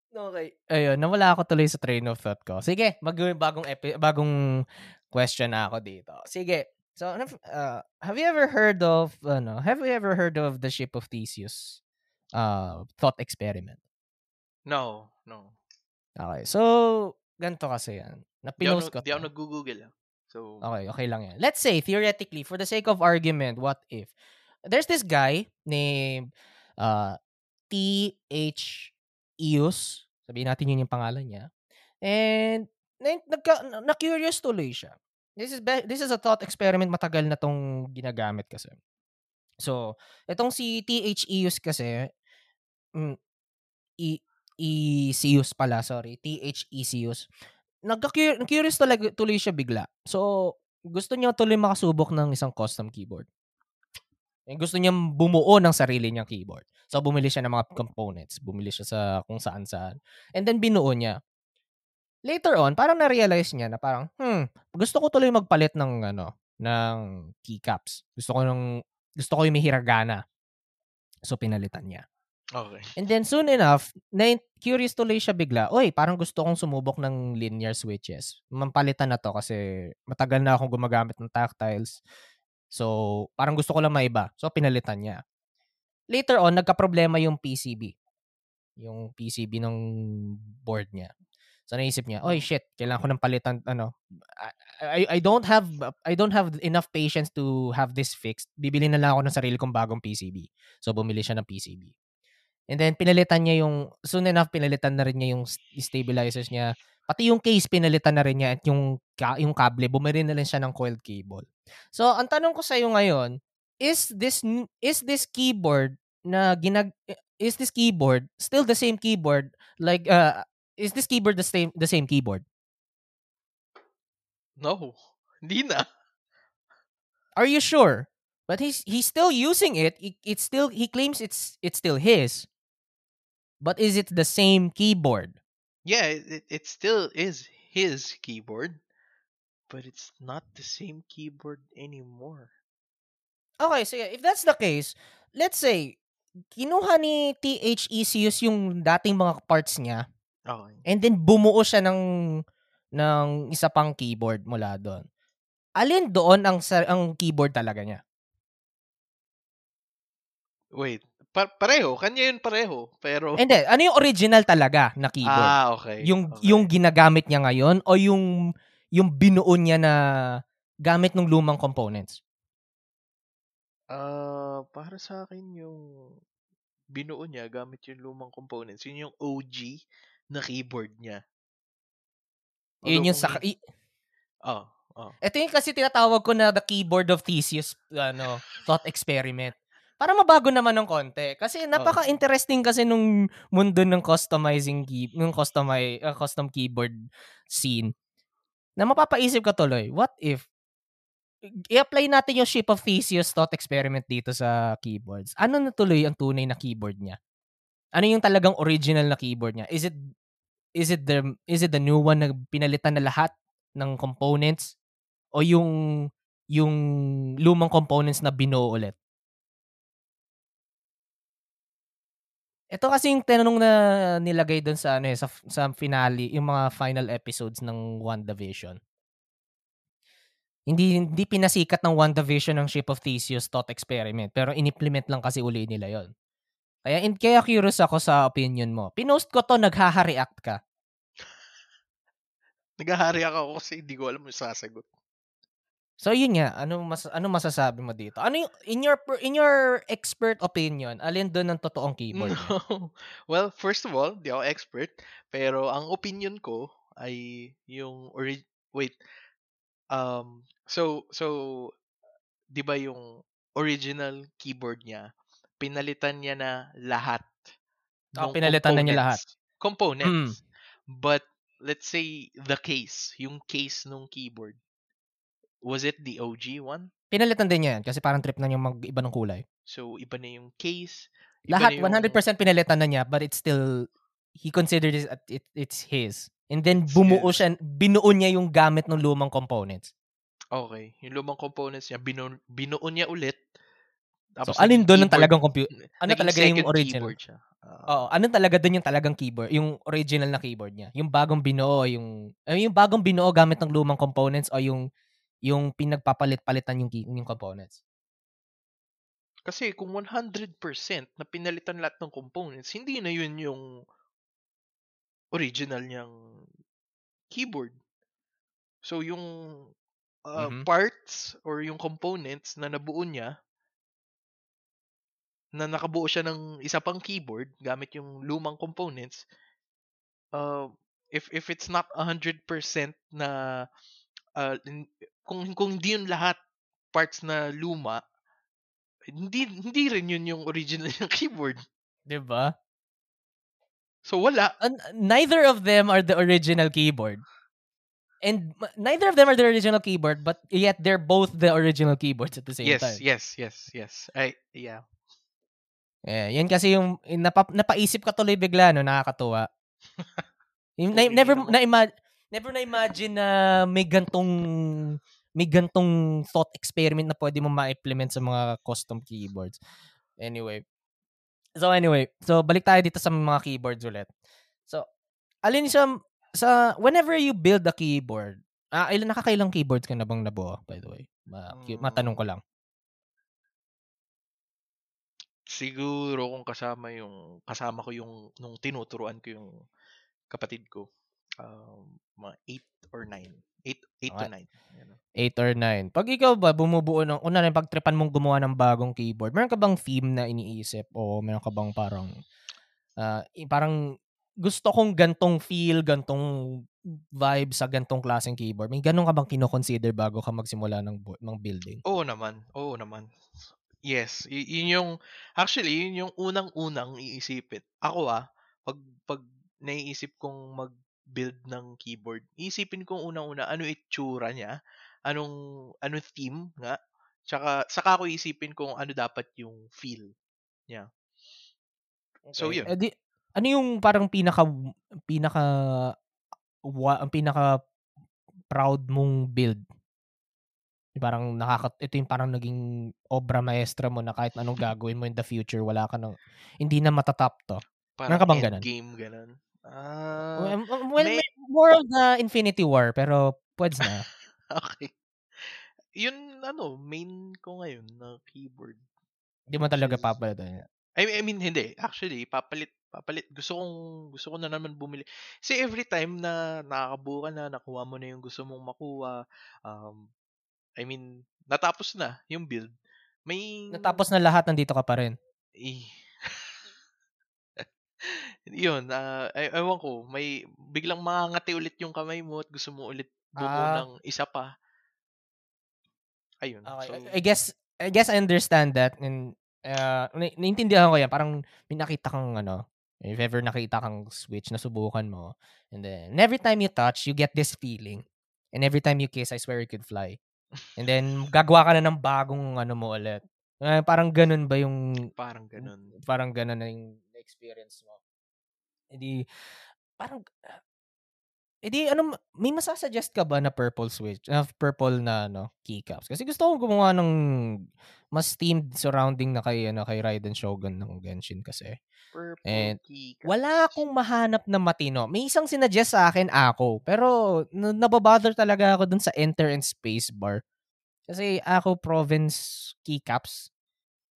Okay. Ayun, nawala ako tuloy sa train of thought ko. Sige, mag bagong epi- bagong question na ako dito. Sige. So, uh, have you ever heard of ano, have you ever heard of the ship of Theseus? Uh, thought experiment. no, no. Okay. So, ganito kasi yan. Napinost ko. di ako nag-google. ah. So, Okay, okay lang yan. Let's say, theoretically, for the sake of argument, what if? There's this guy named uh, T.H. Eus. Sabihin natin yun yung pangalan niya. And na, nagka, na, na-curious tuloy siya. This is be- this is a thought experiment matagal na tong ginagamit kasi. So, itong si T.H. Eus kasi mm, E Eus pala, sorry. T.H. Eus nagka-curious talaga tuloy siya bigla. So, gusto niya tuloy makasubok ng isang custom keyboard. Eh, gusto niya bumuo ng sarili niyang keyboard. So, bumili siya ng mga components. Bumili siya sa kung saan-saan. And then, binuo niya. Later on, parang na-realize niya na parang, hmm, gusto ko tuloy magpalit ng, ano, ng keycaps. Gusto ko ng, gusto ko yung may hiragana. So, pinalitan niya. Okay. And then soon enough, na curious tuloy siya bigla. Oy, parang gusto kong sumubok ng linear switches. Mampalitan na to kasi matagal na akong gumagamit ng tactiles. So, parang gusto ko lang maiba. So, pinalitan niya. Later on, nagka-problema yung PCB. Yung PCB ng board niya. So, naisip niya, oy, shit, kailangan ko ng palitan, ano, I, I, don't have, I don't have enough patience to have this fixed. Bibili na lang ako ng sarili kong bagong PCB. So, bumili siya ng PCB. And then, pinalitan niya yung, soon enough, pinalitan na rin niya yung stabilizers niya. Pati yung case, pinalitan na rin niya at yung, yung kable, bumili na rin siya ng coiled cable. So, ang tanong ko sa'yo ngayon, is this is this keyboard na ginag is this keyboard still the same keyboard like uh is this keyboard the same the same keyboard? No. Hindi na. Are you sure? But he's he's still using it. it. It's still he claims it's it's still his. But is it the same keyboard? Yeah, it, it still is his keyboard, but it's not the same keyboard anymore. Okay, so if that's the case, let's say kinuha ni THECUS yung dating mga parts niya. Okay. And then bumuo siya ng ng isa pang keyboard mula doon. Alin doon ang ang keyboard talaga niya? Wait, pa- pareho, kanya yun pareho, pero Hindi, ano yung original talaga na keyboard? Ah, okay. Yung okay. yung ginagamit niya ngayon o yung yung binuo niya na gamit ng lumang components? Ah, para sa akin yung binuo niya gamit yung lumang components. Yun yung OG na keyboard niya. Yun yung sa i- Oh, oh. Ito yung kasi tinatawag ko na the keyboard of Theseus ano, thought experiment. Para mabago naman ng konti. Kasi napaka-interesting kasi nung mundo ng customizing key, ng customize, uh, custom keyboard scene. Na mapapaisip ka tuloy, what if i-apply natin yung ship of Theseus thought experiment dito sa keyboards. Ano na tuloy ang tunay na keyboard niya? Ano yung talagang original na keyboard niya? Is it is it the is it the new one na pinalitan na lahat ng components o yung yung lumang components na binuo ulit? Ito kasi yung tanong na nilagay doon sa ano eh, sa, sa finale, yung mga final episodes ng WandaVision. Hindi hindi pinasikat ng WandaVision ng Ship of Theseus thought experiment, pero inimplement lang kasi uli nila 'yon. Kaya in, kaya curious ako sa opinion mo. Pinost ko to, naghaha-react ka. Naghahari ako kasi hindi ko alam yung sasagot. So yun nga, ano mas ano masasabi mo dito? Ano yung in your in your expert opinion, alin doon ang totoong keyboard? No. Well, first of all, di ako expert, pero ang opinion ko ay yung ori- wait. Um so so 'di ba yung original keyboard niya, pinalitan niya na lahat. Oh, pinalitan na niya lahat. Components. But let's say the case, yung case nung keyboard. Was it the OG one? Pinalitan din niya yan kasi parang trip na niya mag-iba ng kulay. So iba na yung case. iba Lahat na yung- 100% pinalitan na niya but it's still he considered it, it it's his. And then bumuo siya, binuo niya yung gamit ng lumang components. Okay. Yung lumang components niya, binuo, binuo niya ulit. So, Tapos alin naging doon ang talagang computer? Ano talaga yung original? keyboard siya. Ah, Oo, ano talaga doon yung talagang keyboard, yung original na keyboard niya? Yung bagong binuo, yung eh, yung bagong binuo gamit ng lumang components o yung yung pinagpapalit-palitan yung yung components. Kasi kung 100% na pinalitan lahat ng components, hindi na yun yung original niyang keyboard. So yung uh, Mhm. parts or yung components na nabuo niya na nakabuo siya ng isa pang keyboard gamit yung lumang components uh, if if it's not 100% na uh, kung kung hindi yun lahat parts na luma hindi hindi rin yun yung original ng keyboard 'Di ba? so wala An- neither of them are the original keyboard. And neither of them are the original keyboard, but yet they're both the original keyboards at the same yes time. yes yes yes I yeah Yeah, yan kasi yung yung napa, napaisip ka tuloy bigla no, nakakatuwa. Yung na, never na ima- never na imagine na may gantong may gantong thought experiment na pwede mo ma-implement sa mga custom keyboards. Anyway. So anyway, so balik tayo dito sa mga keyboards ulit. So, alin siya sa whenever you build a keyboard, ah, ilan nakakailang keyboards ka na bang nabuo by the way? Ma, Mm. matanong ko lang. siguro kung kasama yung kasama ko yung nung tinuturuan ko yung kapatid ko um, mga 8 or 9 8 8 to Okay. 9 Yan. 8 or 9. Pag ikaw ba bumubuo ng una rin pagtripan mong gumawa ng bagong keyboard, meron ka bang theme na iniisip o meron ka bang parang i- parang gusto kong gantong feel, gantong vibe sa gantong klaseng keyboard. May ganun ka bang kino-consider bago ka magsimula ng ng building? Oo naman oo naman Yes, y- yun yung actually yun yung unang-unang iisipin. Ako ah, pag pag naiisip kong mag-build ng keyboard, iisipin kong unang-una ano itsura niya, anong anong theme nga, tsaka saka ako iisipin kung ano dapat yung feel niya. So yun. Eh, di, ano yung parang pinaka pinaka wa, ang pinaka proud mong build? Parang nakaka ito yung parang naging obra maestra mo na kahit anong gagawin mo in the future wala ka nang hindi na matatap to. Parang ka bang ganun? endgame ganun. Ah, well, well may- more of the Infinity War pero pweds na. okay. Yun ano, main ko ngayon na keyboard. Hindi mo talaga is- papalitan. I mean, I mean hindi. Actually, papalit papalit. Gusto kong gusto ko na naman bumili. Kasi every time na nakakabuo ka na, nakuha mo na yung gusto mong makuha, um, I mean, natapos na yung build. May Natapos na lahat nandito ka pa rin. Eh. Yun, ah, ay, ewan ko, may biglang mangangati ulit yung kamay mo at gusto mo ulit bumuo Ah. ng isa pa. Ayun. Okay. So, I guess I guess I understand that and uh, na- naiintindihan ko yan. Parang may nakita kang ano, if ever nakita kang switch na subukan mo and then and every time you touch, you get this feeling. And every time you kiss, I swear you could fly. And then gagawa ka na ng bagong ano mo ulit. Eh, parang ganun ba yung parang ganun. parang ganun na yung experience mo. Hindi parang edi ano may masasuggest ka ba na purple switch, na purple na ano, keycaps? Kasi gusto kong gumawa ng mas themed surrounding na kay ano kay Raiden Shogun ng Genshin kasi. Purple And key Wala akong mahanap na matino. May isang sinuggest sa akin ako, pero na- nababother talaga ako dun sa enter and space bar. Kasi ako province keycaps.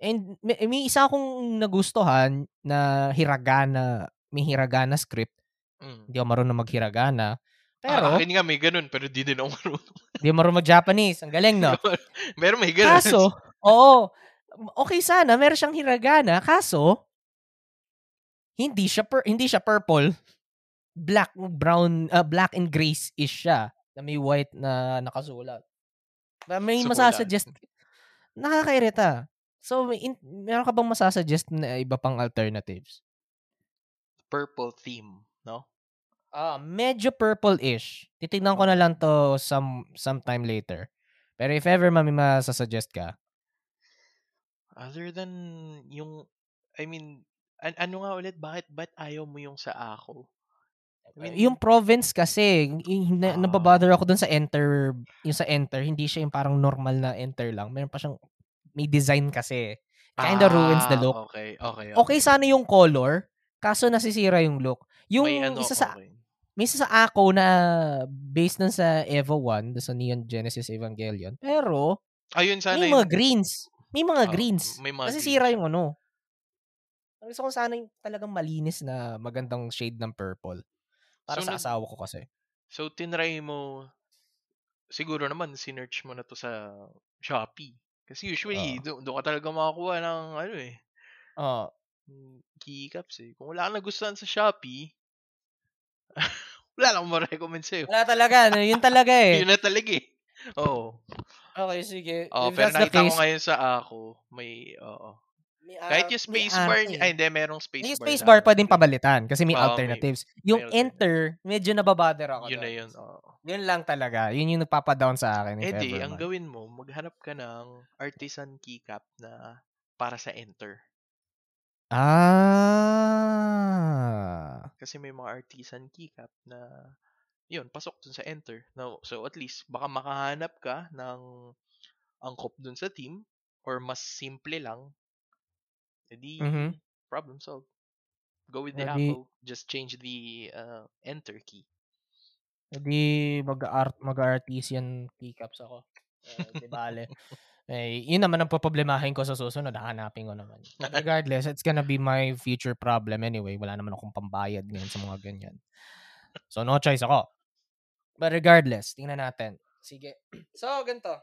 And may, may isa akong nagustuhan na hiragana, may hiragana script. Mm. Hindi ako marunong maghiragana. Pero, Pero, akin nga may ganun, pero di din ako marunong. hindi ako marunong mag-Japanese. Ang galing, no? Meron may ganun. Kaso, oo, okay sana, meron siyang hiragana. Kaso, hindi siya pur- hindi siya purple. Black, brown, uh, black and gray is siya na may white na nakasulat. May Sulat. masasuggest. Nakakairita. So, may in, meron ka bang masasuggest na iba pang alternatives? Purple theme, no? Ah, medyo purple-ish. Titignan ko na lang to some sometime later. Pero if ever mami masasuggest ka, Other than yung, I mean, an- ano nga ulit, bakit, ba't ayaw mo yung sa ako? I mean, yung province kasi, na, Ah. nababother ako dun sa enter, yung sa enter, hindi siya yung parang normal na enter lang. Meron pa siyang, may design kasi. Kinda ruins the Ah, look. Okay, okay, Okay sana yung color, kaso nasisira yung look. Yung May ano, isa sa, okay. may isa sa ako na based dun sa Evo 1, dun sa Neon Genesis Evangelion. Pero, Ayun, sana may mga greens. May mga Oo, greens. may mga Nasisira greens yung ano. Ang Gusto ko sana yung talagang malinis na magandang shade ng purple. Para So, sa asawa ko kasi. So, tinry mo, siguro naman, sinearch mo na to sa Shopee. Kasi usually, Oo. doon ka talaga makakuha ng, ano eh, Oo. mm, keycaps eh. Kung wala kang nagustuhan sa Shopee, wala lang ma-recommend sa'yo. Wala talaga. no? Yun talaga eh. Yun na talaga eh. Oo. Okay, sige. Oh, If pero nakita ko case, ngayon sa ako, may, oo. May, Kahit ah, yung may spacebar, arte. niya- ay hindi, merong spacebar. Yung spacebar na- pwedeng pabalitan kasi may may- alternatives. yung may enter, medyo nababother ako. Yun na yun, oo. Yun lang talaga. Yun yung nagpapadown sa akin. Eh di, ang man. gawin mo, maghanap ka ng artisan keycap na para sa enter. Ah. Kasi may mga artisan keycap na yun, pasok dun sa enter. Now, so at least, baka makahanap ka ng angkop dun sa team or mas simple lang. Eh di, Mhm. problem solved. Go with the Eh di- Akko. Just change the uh, enter key. Hindi mag-art mag-artisan keycaps ako. Eh, di bale. eh, yun naman ang poproblemahin ko sa susunod. Hahanapin ko naman. But regardless, it's gonna be my future problem anyway. Wala naman akong pambayad ngayon sa mga ganyan. So, no choice ako. But regardless, tingnan natin. Sige. So, ganito.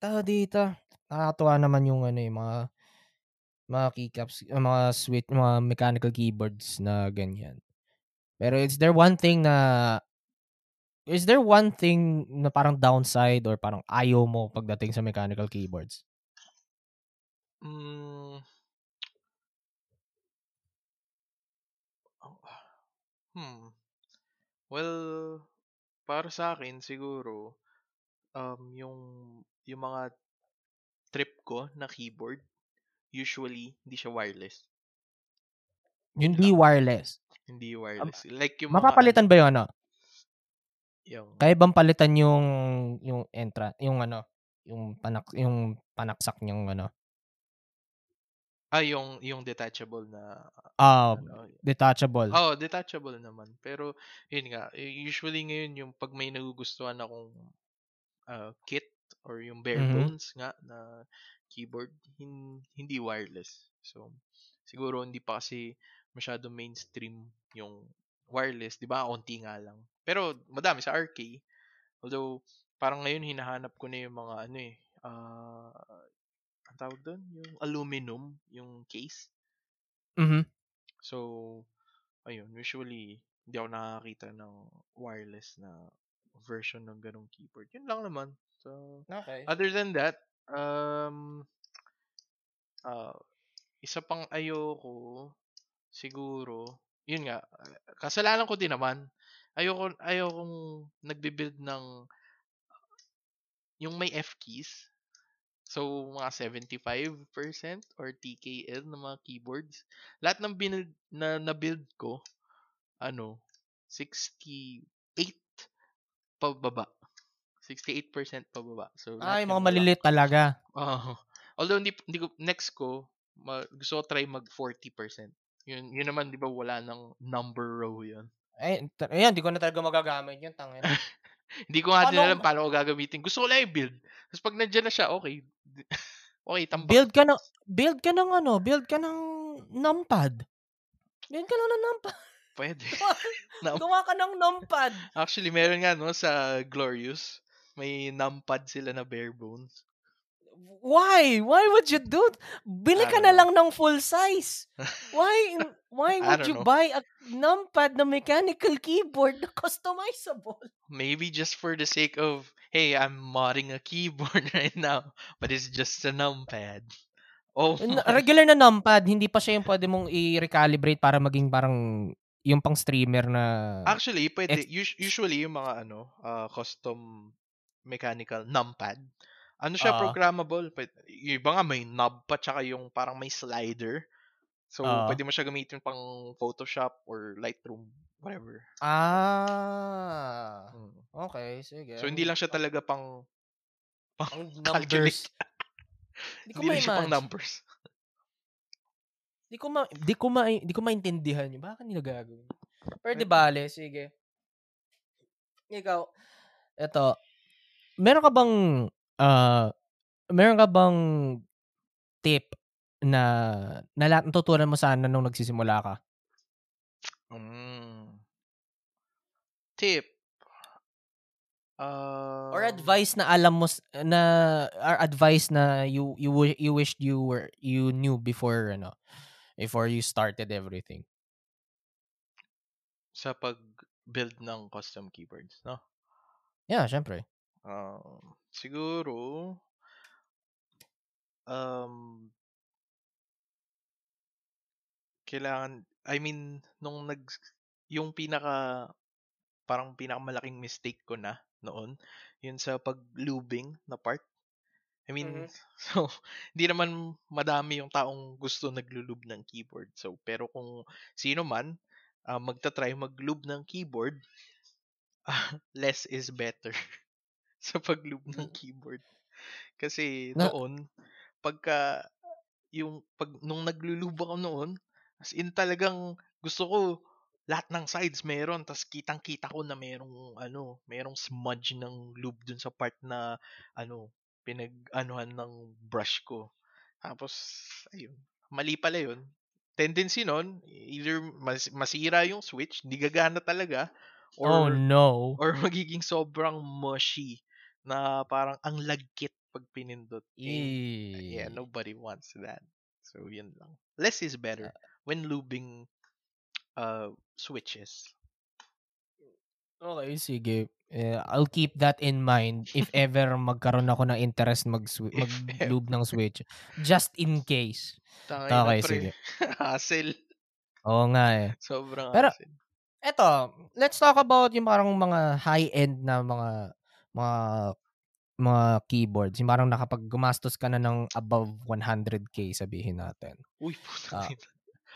Tao dito. Nakakatuwa naman yung ano yung mga mga keycaps, ah, mga switch, mga mechanical keyboards na ganyan. Pero is there one thing na is there one thing na parang downside or parang ayaw mo pagdating sa mechanical keyboards? Mm. Hmm. Well, para sa akin siguro um yung yung mga trip ko na keyboard usually hindi siya wireless. Hindi wireless. Hindi wireless. like yung Mapapalitan mga, ba 'yung ano? Yung Kaya bang palitan yung yung entra, yung ano, yung panak yung panaksak niyang ano? Ah, yung yung detachable na Ah, ano. detachable. Oh, detachable naman. Pero yun nga, usually ngayon yung pag may nagugustuhan akong uh, kit or yung bare Mhm. bones nga na keyboard, hin- hindi wireless. So siguro hindi pa kasi masyado mainstream yung wireless, 'di ba? Onti nga lang. Pero madami sa RK. Although parang ngayon hinahanap ko na yung mga ano eh, ah ang tawag doon, yung aluminum, yung case. Mhm. So ayun, usually hindi ako nakakita ng wireless na version ng ganong keyboard. Yun lang naman. So Okay. other than that, um uh, isa pang ayoko siguro, yun nga, kasalanan ko din naman. Ayoko ayokong nagbi-build ng yung may F keys. So, mga 75% or TKL ng mga keyboards. Lahat ng binuild, na na-build ko, ano, 68 pababa. 68% pababa. So, Ay, mga maliliit talaga. Oo. although hindi, hindi ko, next ko, ma, gusto ko try mag 40%. Yun, yun naman, di ba, wala ng number row yun. Ay, t- ayan, di ko na talaga magagamit yun, tangin. Hindi ko nga din alam paano ko gagamitin. Gusto ko lang i-build. Tapos pag nandiyan na siya, okay. okay, tambak. build ka ng build ka ng ano, build ka ng numpad. Build ka lang ng numpad. Pwede. Gawa ka ng numpad. Actually, meron nga no sa Glorious. May numpad sila na bare bones. Why? Why would you do? it? Bili ka na know. lang ng full size. Why why would you know. buy a numpad na mechanical keyboard na customizable? Maybe just for the sake of, hey, I'm modding a keyboard right now, but it's just a numpad. Oh, my. Regular na numpad, hindi pa siya yung pwede mong i-recalibrate para maging parang yung pang streamer na Actually, pwede. Us- usually, yung mga ano, uh, custom mechanical numpad, ano siya, Ah. programmable. Yung iba nga may knob pa, tsaka yung parang may slider. So, Ah. pwede mo siya gamitin pang Photoshop or Lightroom, whatever. Ah. Mm. Okay, sige. So, hindi lang siya talaga pang, pang numbers. Hindi ko Hindi lang siya pang ma-imagine. numbers. Di ko ma di ko ma di ko maintindihan yun. Bakit nila gagawin? Pero di bale, sige. Ikaw, eto, meron ka bang, ah, meron ka bang tip na, na lahat natutunan mo sana nung nagsisimula ka? Mm. Tip. Um, Or advice na alam mo, na, or advice na you, you, you wished you were, you knew before, ano, before you started everything. Sa pag-build ng custom keyboards, no? Yeah, syempre. Um, siguro, um, kailangan, I mean, nung nag, yung pinaka, parang pinakamalaking mistake ko na noon, yun sa pag-lubing na part. I mean, Mhm. so, hindi naman madami yung taong gusto naglulub ng keyboard. So, pero kung sino man, ah, magta-try maglub ng keyboard, less is better sa paglub ng keyboard. Kasi Na- noon, pagka, yung, pag, nung naglulub ako noon, as in talagang gusto ko, lahat ng sides meron, tas kitang-kita ko na merong, ano, merong smudge ng lube dun sa part na, ano, pinag-anuhan ng brush ko. Tapos, ayun, mali pala yun. Tendency nun, either mas, masira yung switch, di gagana talaga, oh or no. or magiging sobrang mushy na parang ang lagkit pag pinindot. Eh, yeah, nobody wants that. So, yun lang. Less is better when lubing uh, switches. Okay, sige. Eh, I'll keep that in mind if ever magkaroon ako ng interest mag mag-lube ng Switch. Just in case. Tangina, Okay, pre. sige. hassle. Oo nga eh. Sobrang Pero- hassle. Eto, let's talk about yung parang mga high-end na mga mga mga keyboards. Yung parang nakapag gumastos ka na ng above 100k sabihin natin. Uy, puta.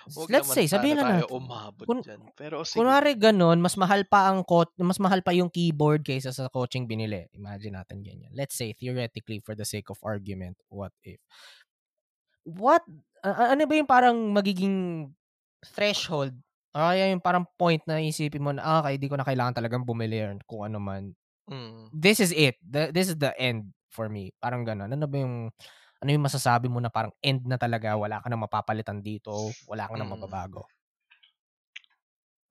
Huwag let's say, sabihin na natin. umabot Kun- dyan. Pero sige. Kunwari ganun, mas mahal pa ang co- mas mahal pa yung keyboard kaysa sa coaching binili. Imagine natin ganyan. Let's say theoretically for the sake of argument, what if? What a- ano ba yung parang magiging threshold? O kaya yung parang point na isipin mo na, ah, okay, di ko na kailangan talagang bumili or kung ano man. Mm. This is it. The, this is the end for me. Parang ganun. Ano ba yung ano yung masasabi mo na parang end na talaga, wala ka na mapapalitan dito, wala ka na Mm. mababago.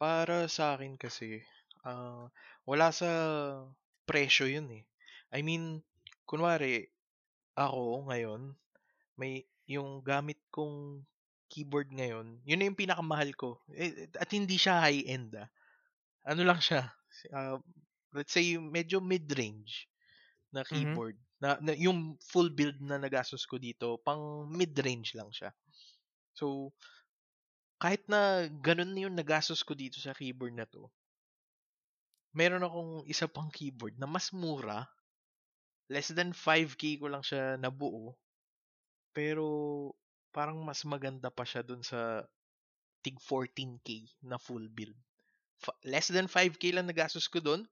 Para sa akin kasi, ah, wala sa presyo yun eh. I mean, kunwari, ako ngayon, may yung gamit kong keyboard ngayon, yun na yung pinakamahal ko. Eh, at hindi siya high-end ah. Ano lang siya, ah, let's say medyo mid-range na Mhm. keyboard. Na, na yung full build na nagastos ko dito, pang mid-range lang siya. So, kahit na ganun yung nagastos ko dito sa keyboard na to, meron akong isa pang keyboard na mas mura. Less than 5k ko lang siya nabuo. Pero parang mas maganda pa siya dun sa tig 14k na full build. Fa- less than 5k lang nagastos ko dun.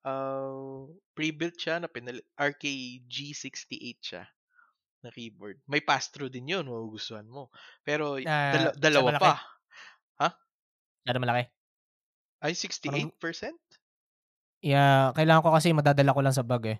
Uh, pre-built siya na pinal RKG68 siya na keyboard. May pass-through din yun, magugustuhan mo. Pero Ah, dala- siya dalawa pa. Gano'n malaki? Ay, 68%? Yeah, kailangan ko kasi madadala ko lang sa bag eh.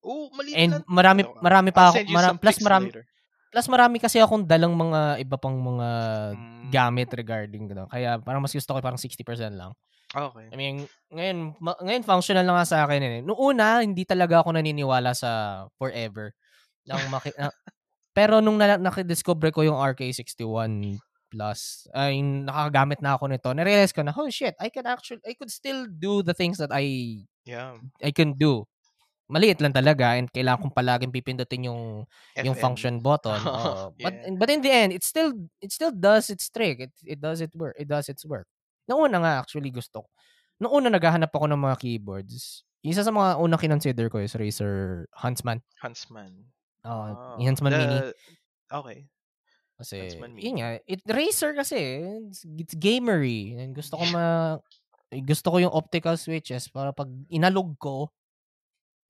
Oh, maliit And lang. marami Ano marami pa ako mara- plus marami later. plus marami kasi akong dalang mga iba pang mga Mm, gamit regarding gano. Kaya parang mas gusto ko parang 60% lang. Okay. I mean, ngayon ma- ngayon functional na nga sa akin eh. Noong una, hindi talaga ako naniniwala sa forever. Nang maki- na- pero nung na- nakidiscover ko yung RK61 Plus, ay nakagamit na ako nito. Narealize ko na, oh shit, I can actually, I could still do the things that I Yeah. I can do. Maliit lang talaga and kailangan kong palaging pipindutin yung yung FN. function button. oo. But Yeah. but in the end, it still it still does its trick. It it does it work. It does its work. Noong una nga actually gusto ko. Noong una naghahanap ako ng mga keyboards. Isa sa mga unang kinonsider ko is Razer Huntsman. Huntsman. Oh, yung Huntsman the- Mini. Okay. Kasi, Huntsman Mini. yun nga, it, Razer kasi, it's, it's gamery. And gusto ko ma, gusto ko yung optical switches para pag inalog ko,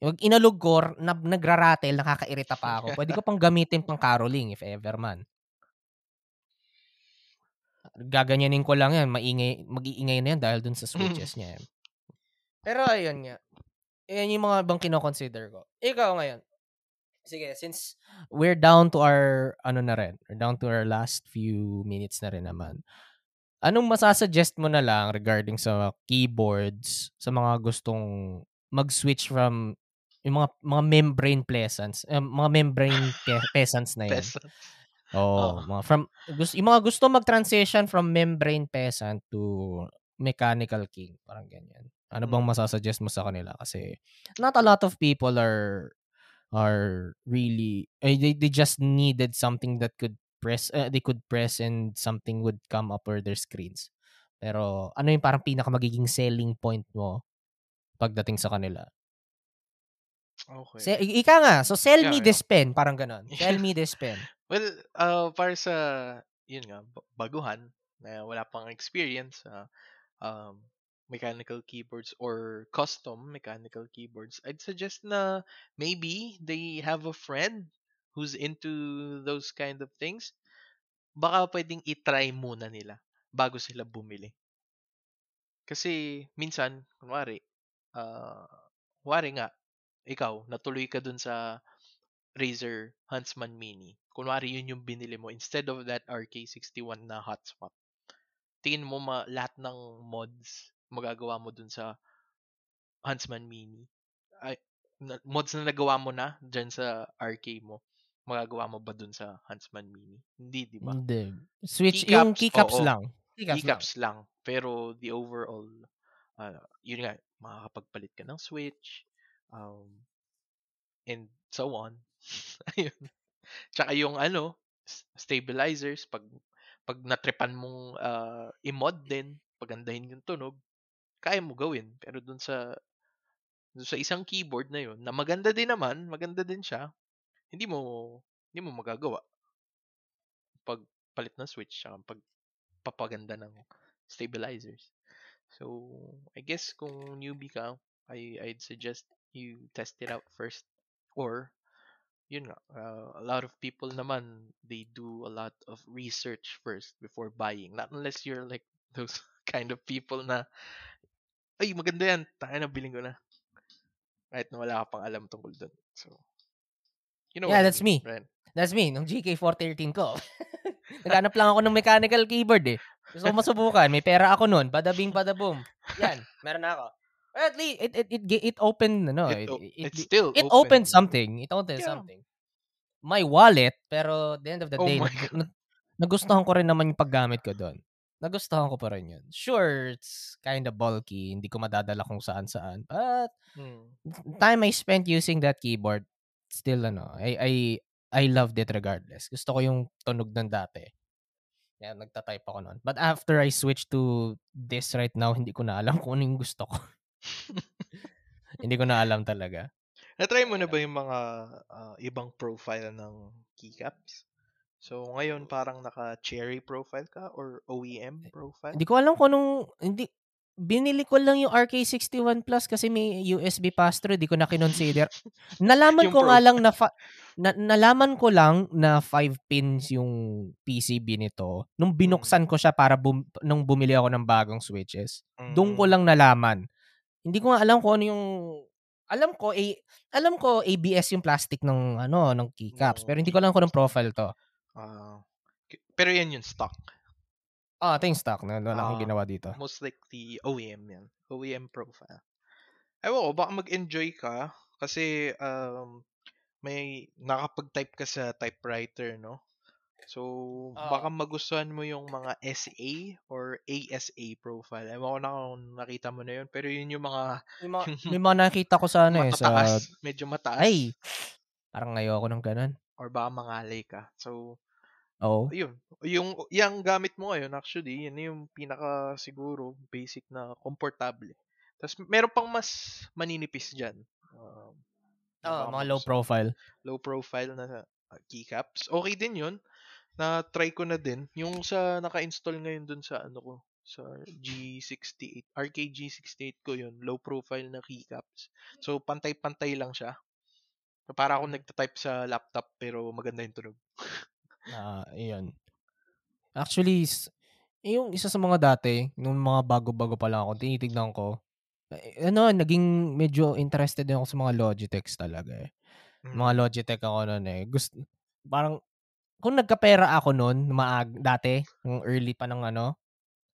yung inalog ko, na, nagraratel, nakakairita pa ako. Pwede ko pang gamitin pang caroling if ever man. Gaganyanin ko lang yan, maingay, mag-iingay na yan dahil dun sa switches niya. yan. Pero ayun nga. Yan yung mga bang kinoconsider ko. Ikaw ngayon. Sige, since we're down to our, ano na rin, we're down to our last few minutes na rin naman. Anong masasuggest mo na lang regarding sa keyboards sa mga gustong mag-switch from yung mga mga membrane peasants, eh, mga membrane pe- peasants na yan. Peasant. Oh, Oo. mga from gusto, yung mga gusto mag-transition from membrane peasant to mechanical king, parang ganyan. Ano bang Mm. masasuggest mo sa kanila kasi not a lot of people are are really eh, they, they just needed something that could press uh, they could press and something would come up or their screens. Pero ano yung parang pinaka magiging selling point mo pagdating sa kanila? Okay. Se- ika nga, so sell me Yeah, this pen, parang ganon. Sell me this pen. Well, uh, para sa, yun nga, ba- baguhan, na wala pang experience sa um, mechanical keyboards or custom mechanical keyboards, I'd suggest na maybe they have a friend who's into those kind of things. Baka pwedeng itry muna nila bago sila bumili. Kasi minsan, kunwari, uh, kunwari nga, ikaw, natuloy ka dun sa Razer Huntsman Mini. Kunwari yun yung binili mo instead of that RK61 na hot swap. Tingin mo ma lahat ng mods magagawa mo dun sa Huntsman Mini. Ay, na- mods na nagawa mo na dyan sa RK mo. Magagawa mo ba dun sa Huntsman Mini? Hindi, di ba? Hindi. Switch, yung keycaps oo. lang. Keycaps, lang. Keycaps lang. Pero the overall, uh, yun nga, makakapagpalit ka ng switch, um, and so on. Ayun. Tsaka yung ano, stabilizers, pag pag natripan mong uh, i-mod din, pagandahin yung tunog, kaya mo gawin. Pero dun sa dun sa isang keyboard na yun, na maganda din naman, maganda din siya, hindi mo hindi mo magagawa. Pagpalit ng switch, saka pagpapaganda ng stabilizers. So, I guess kung newbie ka, I, I'd suggest you test it out first. Or, yun nga, uh, a lot of people naman, they do a lot of research first before buying. Not unless you're like those kind of people na, ay, maganda yan, tayo na, biling ko na. Kahit na wala ka pang alam tungkol dun. So, you know Yeah, that's me. Right? That's me, nung GK413 ko. Naghanap lang ako ng mechanical keyboard eh. Gusto ko masubukan. May pera ako noon. Bada bing, bada boom. Yan, meron na ako. At least, it, it, it, it opened, no? It, it, it, it's still It open. opened something. It opened yeah. something. My wallet, pero at the end of the oh day, nag, nagustuhan ko rin naman yung paggamit ko doon. Nagustuhan ko pa rin yun. Sure, it's kind of bulky. Hindi ko madadala kung saan-saan. But, hmm. time I spent using that keyboard, still, ano, I, I, I loved it regardless. Gusto ko yung tunog ng dati. Yeah, nagta-type ako noon. But after I switched to this right now, hindi ko na alam kung ano yung gusto ko. hindi ko na alam talaga. Na-try mo na ba yung mga uh, ibang profile ng keycaps? So, ngayon parang naka-cherry profile ka or OEM profile? Hindi ko alam kung anong, hindi, binili ko lang yung RK61 Plus kasi may USB pass-through, di ko na kinonsider. Nalaman ko nga lang na, fa- na nalaman ko lang na 5 pins yung PCB nito nung mm. binuksan ko siya para bum- nung bumili ako ng bagong switches. Mm. Doon ko lang nalaman. Hindi ko nga alam kung ano yung alam ko eh alam ko ABS yung plastic ng ano ng keycaps pero hindi ko alam kung anong profile to. Uh, pero yan yung stock. Ah, ito yung stock na wala uh, akong ginawa dito. Most likely OEM yan. OEM profile. Ewan ko, baka mag-enjoy ka kasi um, may nakapag-type ka sa typewriter, no? So, uh, baka magustuhan mo yung mga SA or ASA profile. Ewan ko na kung nakita mo na yun. Pero yun yung mga... May mga, nakita ko sa ano eh. Sa... Medyo mataas. Ay! Parang ngayon ako ng ganun. Or baka mangalay ka. So, Oo. Yun. Yung, yung gamit mo ngayon, actually, yun yung pinaka siguro basic na komportable. Tapos, meron pang mas maninipis dyan. Um, oh, mga low profile. Low profile na uh, keycaps. Okay din yun. Na-try ko na din. Yung sa naka-install ngayon dun sa ano ko, sa G68, RKG68 ko yun, low profile na keycaps. So, pantay-pantay lang siya. Para ako nagta-type sa laptop pero maganda yung tunog. Ah, iyon. Actually, yung isa sa mga dati, nung mga bago-bago pa lang ako, tinitignan ko, eh, ano, naging medyo interested din ako sa mga Logitechs talaga eh. Mm. Mga Logitech ako noon eh. Gusto, parang, kung nagkapera ako noon, maag, dati, yung early pa ng ano,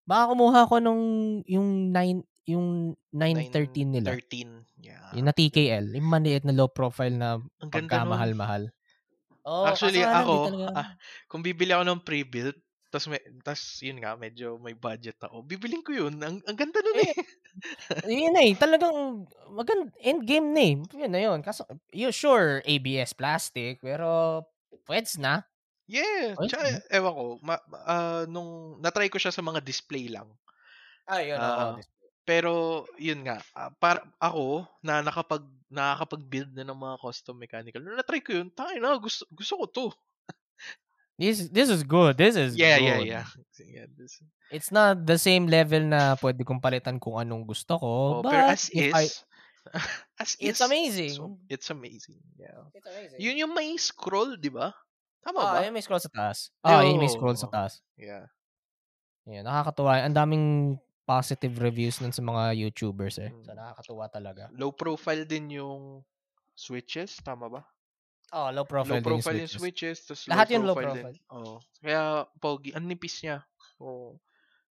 baka kumuha ako nung, yung 9, yung 913 nila. 13, yeah. Yung na TKL, yung maliit na low profile na pagkamahal-mahal. Oh, Actually, ako, ah, kung bibili ako ng pre-built, tapos may, tas yun nga, medyo may budget ako. Bibiling ko yun. Ang, ang ganda nun eh. eh yun eh, talagang magand end game na eh. Yun na yun. Kaso, you sure, ABS plastic, pero pweds na. Yeah. Pweds tsaka, na. ewan ko, ma, uh, nung natry ko siya sa mga display lang. Ah, yun. Uh, pero yun nga, uh, para ako na nakapag nakakapag-build na ng mga custom mechanical. Nung na-try ko yun, tayo na, gusto, gusto ko to. this this is good. This is yeah, good. Yeah, yeah, yeah. This... It's not the same level na pwede kong palitan kung anong gusto ko. Oh, but pero as is, I, as it's is, amazing. So, it's amazing. Yeah. It's amazing. Yun yung may scroll, di ba? Tama oh, ba? Ah, yung may scroll sa taas. Ah, oh, yun yung may scroll sa taas. Yeah. Yeah, nakakatuwa. Ang daming positive reviews nun sa mga YouTubers eh. So, hmm. nakakatuwa talaga. Low profile din yung switches, tama ba? Oh, low profile, low profile yung switches. Switches Lahat yung low profile. Din. Oh. Kaya, pogi, ang nipis niya. Oh.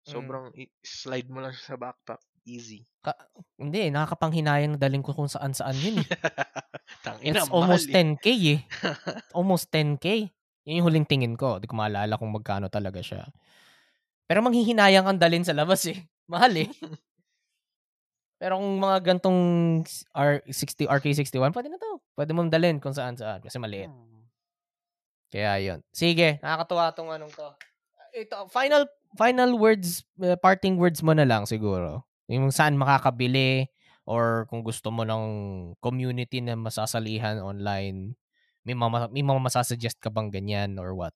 Sobrang mm. slide mo lang sa backpack. Easy. Ka- hindi, nakakapanghinayang na dalhin ko kung saan-saan yun eh. Tangina, It's almost eh. 10k eh. almost 10k. Yun yung huling tingin ko. Hindi ko maalala kung magkano talaga siya. Pero manghihinayang ang dalhin sa labas eh. Mahal eh. Pero kung mga gantong R60, RK61, pwede na to. Pwede mong dalhin kung saan saan kasi maliit. Hmm. Kaya yun. Sige, nakakatuwa tong anong to. ito, final final words, uh, parting words mo na lang siguro. Yung saan makakabili or kung gusto mo ng community na masasalihan online, may mama, may mga masasuggest ka bang ganyan or what?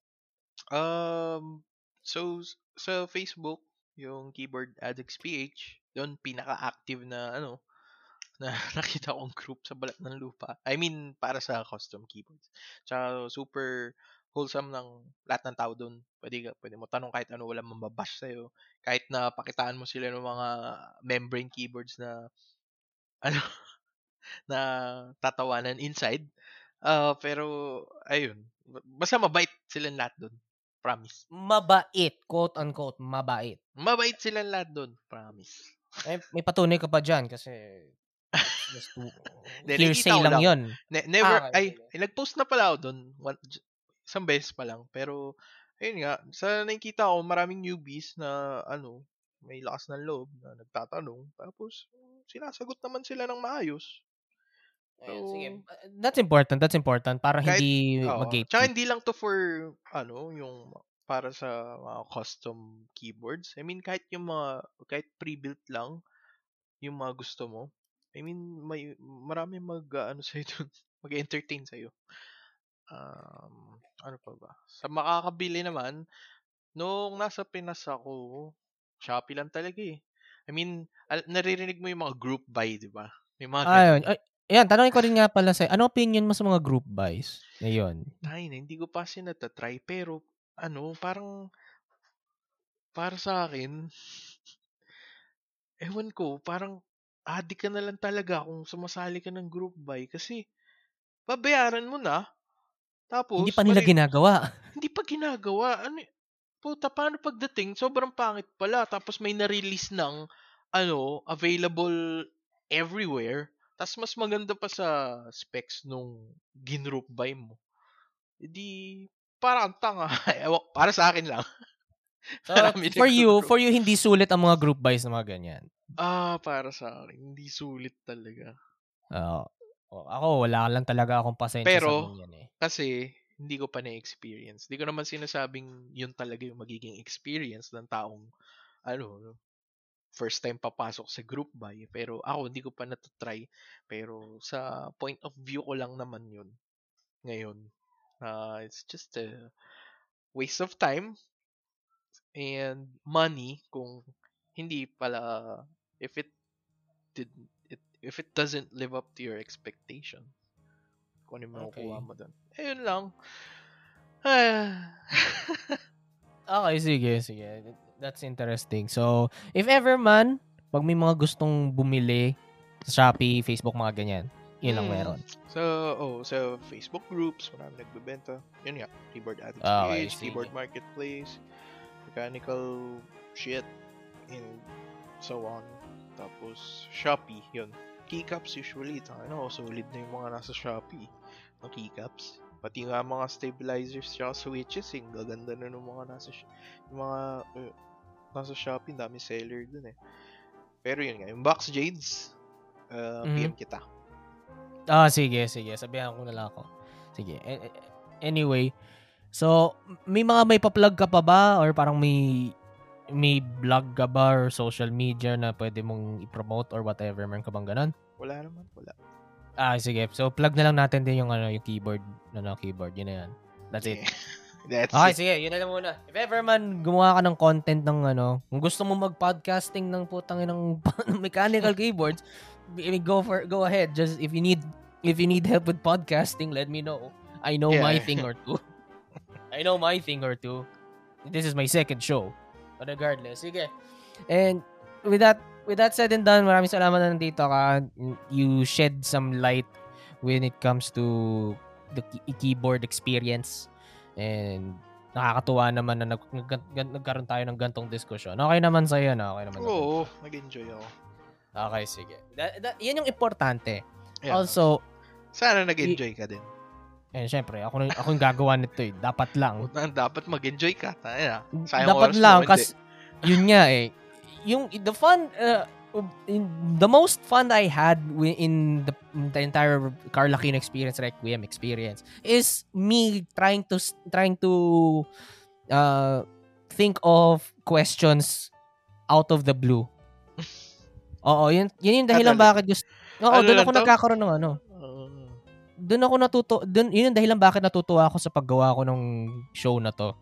Um, so, sa Facebook, yung Keyboard Addicts PH, doon pinaka-active na ano, na nakita kong group sa balat ng lupa. I mean, para sa custom keyboards. Tsaka super wholesome ng lahat ng tao doon. Pwede, ka, pwede mo tanong kahit ano, wala mababash sa'yo. Kahit na pakitaan mo sila ng mga membrane keyboards na ano, na tatawanan inside. Uh, pero, ayun. Basta mabait silang lahat doon. Promise. Mabait. Quote unquote, mabait. Mabait silang lahat doon. Promise. May, may patunay ka pa dyan kasi just to, hearsay lang, lang yun. Ne- never, ah, ay, ay, nag-post na pala ako doon. One, isang beses pa lang. Pero, ayun nga, sa nakikita ko, maraming newbies na, ano, may lakas ng loob na nagtatanong. Tapos, sinasagot naman sila ng maayos. So, sige. That's important. That's important. Para kahit, hindi oh, mag-gate. Tsaka hindi lang to for, ano, yung para sa mga custom keyboards. I mean, kahit yung mga, kahit pre-built lang, yung mga gusto mo. I mean, may, marami mag, uh, ano sa'yo dun, mag-entertain sa'yo. Um, ano pa ba? Sa makakabili naman, nung nasa Pinas ako, Shopee lang talaga eh. I mean, al- naririnig mo yung mga group buy, di ba? May mga Ayun. Ay, yan, tanongin ko rin nga pala sa ano opinion mo sa mga group buys? Ngayon. Ay, hindi ko pa sinata-try, pero ano, parang para sa akin, ewan ko, parang addict ka na lang talaga kung sumasali ka ng group buy kasi babayaran mo na tapos, hindi pa nila mali, ginagawa. Hindi pa ginagawa. Ano, puta, paano pagdating? Sobrang pangit pala. Tapos may na-release ng, ano, available everywhere. Tapos mas maganda pa sa specs nung ginroup buy mo. Hindi, parang tanga. Para sa akin lang. So, for you, for you, hindi sulit ang mga group buys na mga ganyan? Ah, para sa akin, hindi sulit talaga. Oo. Uh, Oh, ako, wala lang talaga akong pasensya Pero, sa ganyan eh. kasi, hindi ko pa na-experience. Hindi ko naman sinasabing yun talaga yung magiging experience ng taong, ano, first time papasok sa group buy. Pero ako, hindi ko pa natatry. Pero sa point of view ko lang naman yun. Ngayon. Uh, it's just a waste of time and money kung hindi pala if it did if it doesn't live up to your expectation, kung ano yung makukuha okay. mo doon. Ayun lang. okay, sige, sige. That's interesting. So, if ever man, pag may mga gustong bumili sa Shopee, Facebook, mga ganyan, yun lang hmm. meron. So, oh, so Facebook groups, marami nagbebenta. Yun nga, Keyboard Addicts okay, Page, Keyboard Marketplace, Mechanical shit, and so on. Tapos, Shopee, yun keycaps usually, ano, solid na yung mga nasa Shopee. Ng keycaps. Pati nga mga stabilizers tsaka switches, eh. Gaganda na ng mga nasa, yung mga, uh, nasa Shopee, dami seller dun eh. Pero yun nga, yung Box Jades, uh, mm-hmm. PM kita. Ah, sige, sige. Sabihan ko na lang ako. Sige. Anyway, so, may mga may pa-plug ka pa ba? Or parang may may blog ka ba or social media na pwede mong i-promote or whatever? Meron ka bang ganun? Wala naman, wala. Ah, sige. So, plug na lang natin din yung, ano, yung keyboard. Ano, keyboard. Yun na yan. That's it. That's okay, it. sige. Yun na lang muna. If ever man gumawa ka ng content ng ano, kung gusto mo mag-podcasting ng putang ng mechanical keyboards, go for go ahead. Just if you need if you need help with podcasting, let me know. I know yeah. my thing or two. I know my thing or two. This is my second show. But regardless, sige. And with that with that said and done, maraming salamat na nandito ka. You shed some light when it comes to the keyboard experience. And nakakatuwa naman na nag, nag, nag, nagkaroon tayo ng gantong diskusyon. Okay naman sa iyo na, okay naman. Oo, nag-enjoy ako. Okay, sige. That, that, yan yung importante. Yeah. Also, sana nag-enjoy ka din. Eh, syempre, ako, ako yung gagawa nito eh. Dapat lang. Dapat mag-enjoy ka. Tayo, Sayang Dapat lang, kasi, yun nga eh. Yung, the fun, uh, in, the most fun I had in the, the entire Carl Aquino experience, Requiem experience, is me trying to, trying to, uh, think of questions out of the blue. Oo, yun, yun yung dahilan bakit gusto... Oo, ano doon ako to? nagkakaroon ng ano. Oo. Doon ako natuto... Doon, yun yung dahilan bakit natutuwa ako sa paggawa ko ng show na to.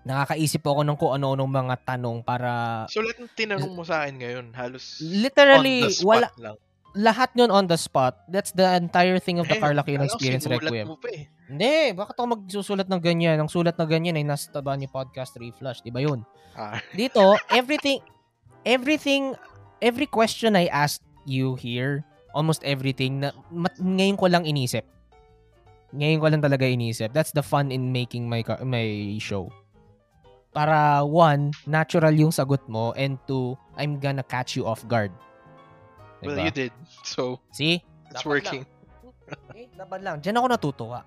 Nakakaisip ako ng kung ano-anong mga tanong para... So, lahat ng tinanong mo sa akin ngayon, halos Literally, on the spot wala... lang. Lahat yun on the spot. That's the entire thing of the Eh, Carla Aquino alam ko, Experience Requiem. mo pa eh. Hindi, bakit ako magsusulat ng ganyan? Ang sulat na ganyan ay nasa taba ni Podcast Reflush. Di ba yun? Ah, Dito, everything, everything, every question I asked you here, almost everything, na, mat, ngayon ko lang inisip. Ngayon ko lang talaga inisip. That's the fun in making my my show. Para one, natural yung sagot mo and two, I'm gonna catch you off guard. well, Diba? you did. So, See? it's Dapat working. Eh, dapat lang. Diyan ako natutuwa.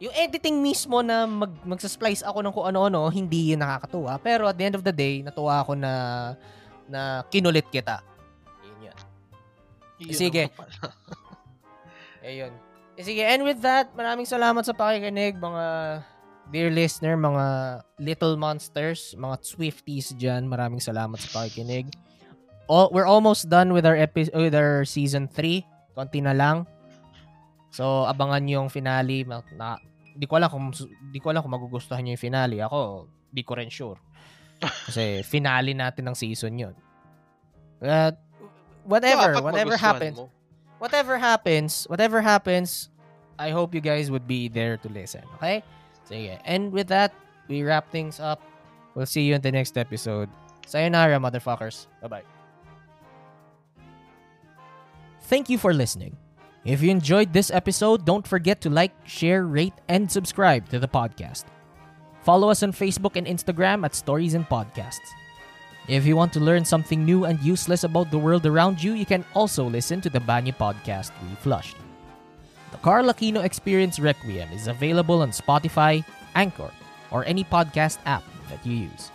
Yung editing mismo na mag, magsasplice ako ng kung ano-ano, hindi yun nakakatuwa. Pero at the end of the day, natuwa ako na na kinulit kita. Yun yun. Yun Sige. Ayun. Eh, sige, and with that, maraming salamat sa pakikinig, mga dear listener, mga little monsters, mga Swifties dyan. Maraming salamat sa pakikinig. All, we're almost done with our epi- with our season 3. Konti na lang. So, abangan yung finale. Ma- Na, di ko alam kung di ko alam kung magugustuhan niyo yung finale. Ako, di ko rin sure. Kasi finale natin ng season 'yun. But whatever, Dapat whatever happens, mo. whatever happens, whatever happens, I hope you guys would be there to listen. Okay? Sige. And with that, we wrap things up. We'll see you in the next episode. Sayonara, motherfuckers. Bye-bye. Thank you for listening. If you enjoyed this episode, don't forget to like, share, rate, and subscribe to the podcast. Follow us on Facebook and Instagram at Stories and Podcasts. If you want to learn something new and useless about the world around you, you can also listen to the Banyo podcast Reflushed. The Carl Aquino Experience Requiem is available on Spotify, Anchor, or any podcast app that you use.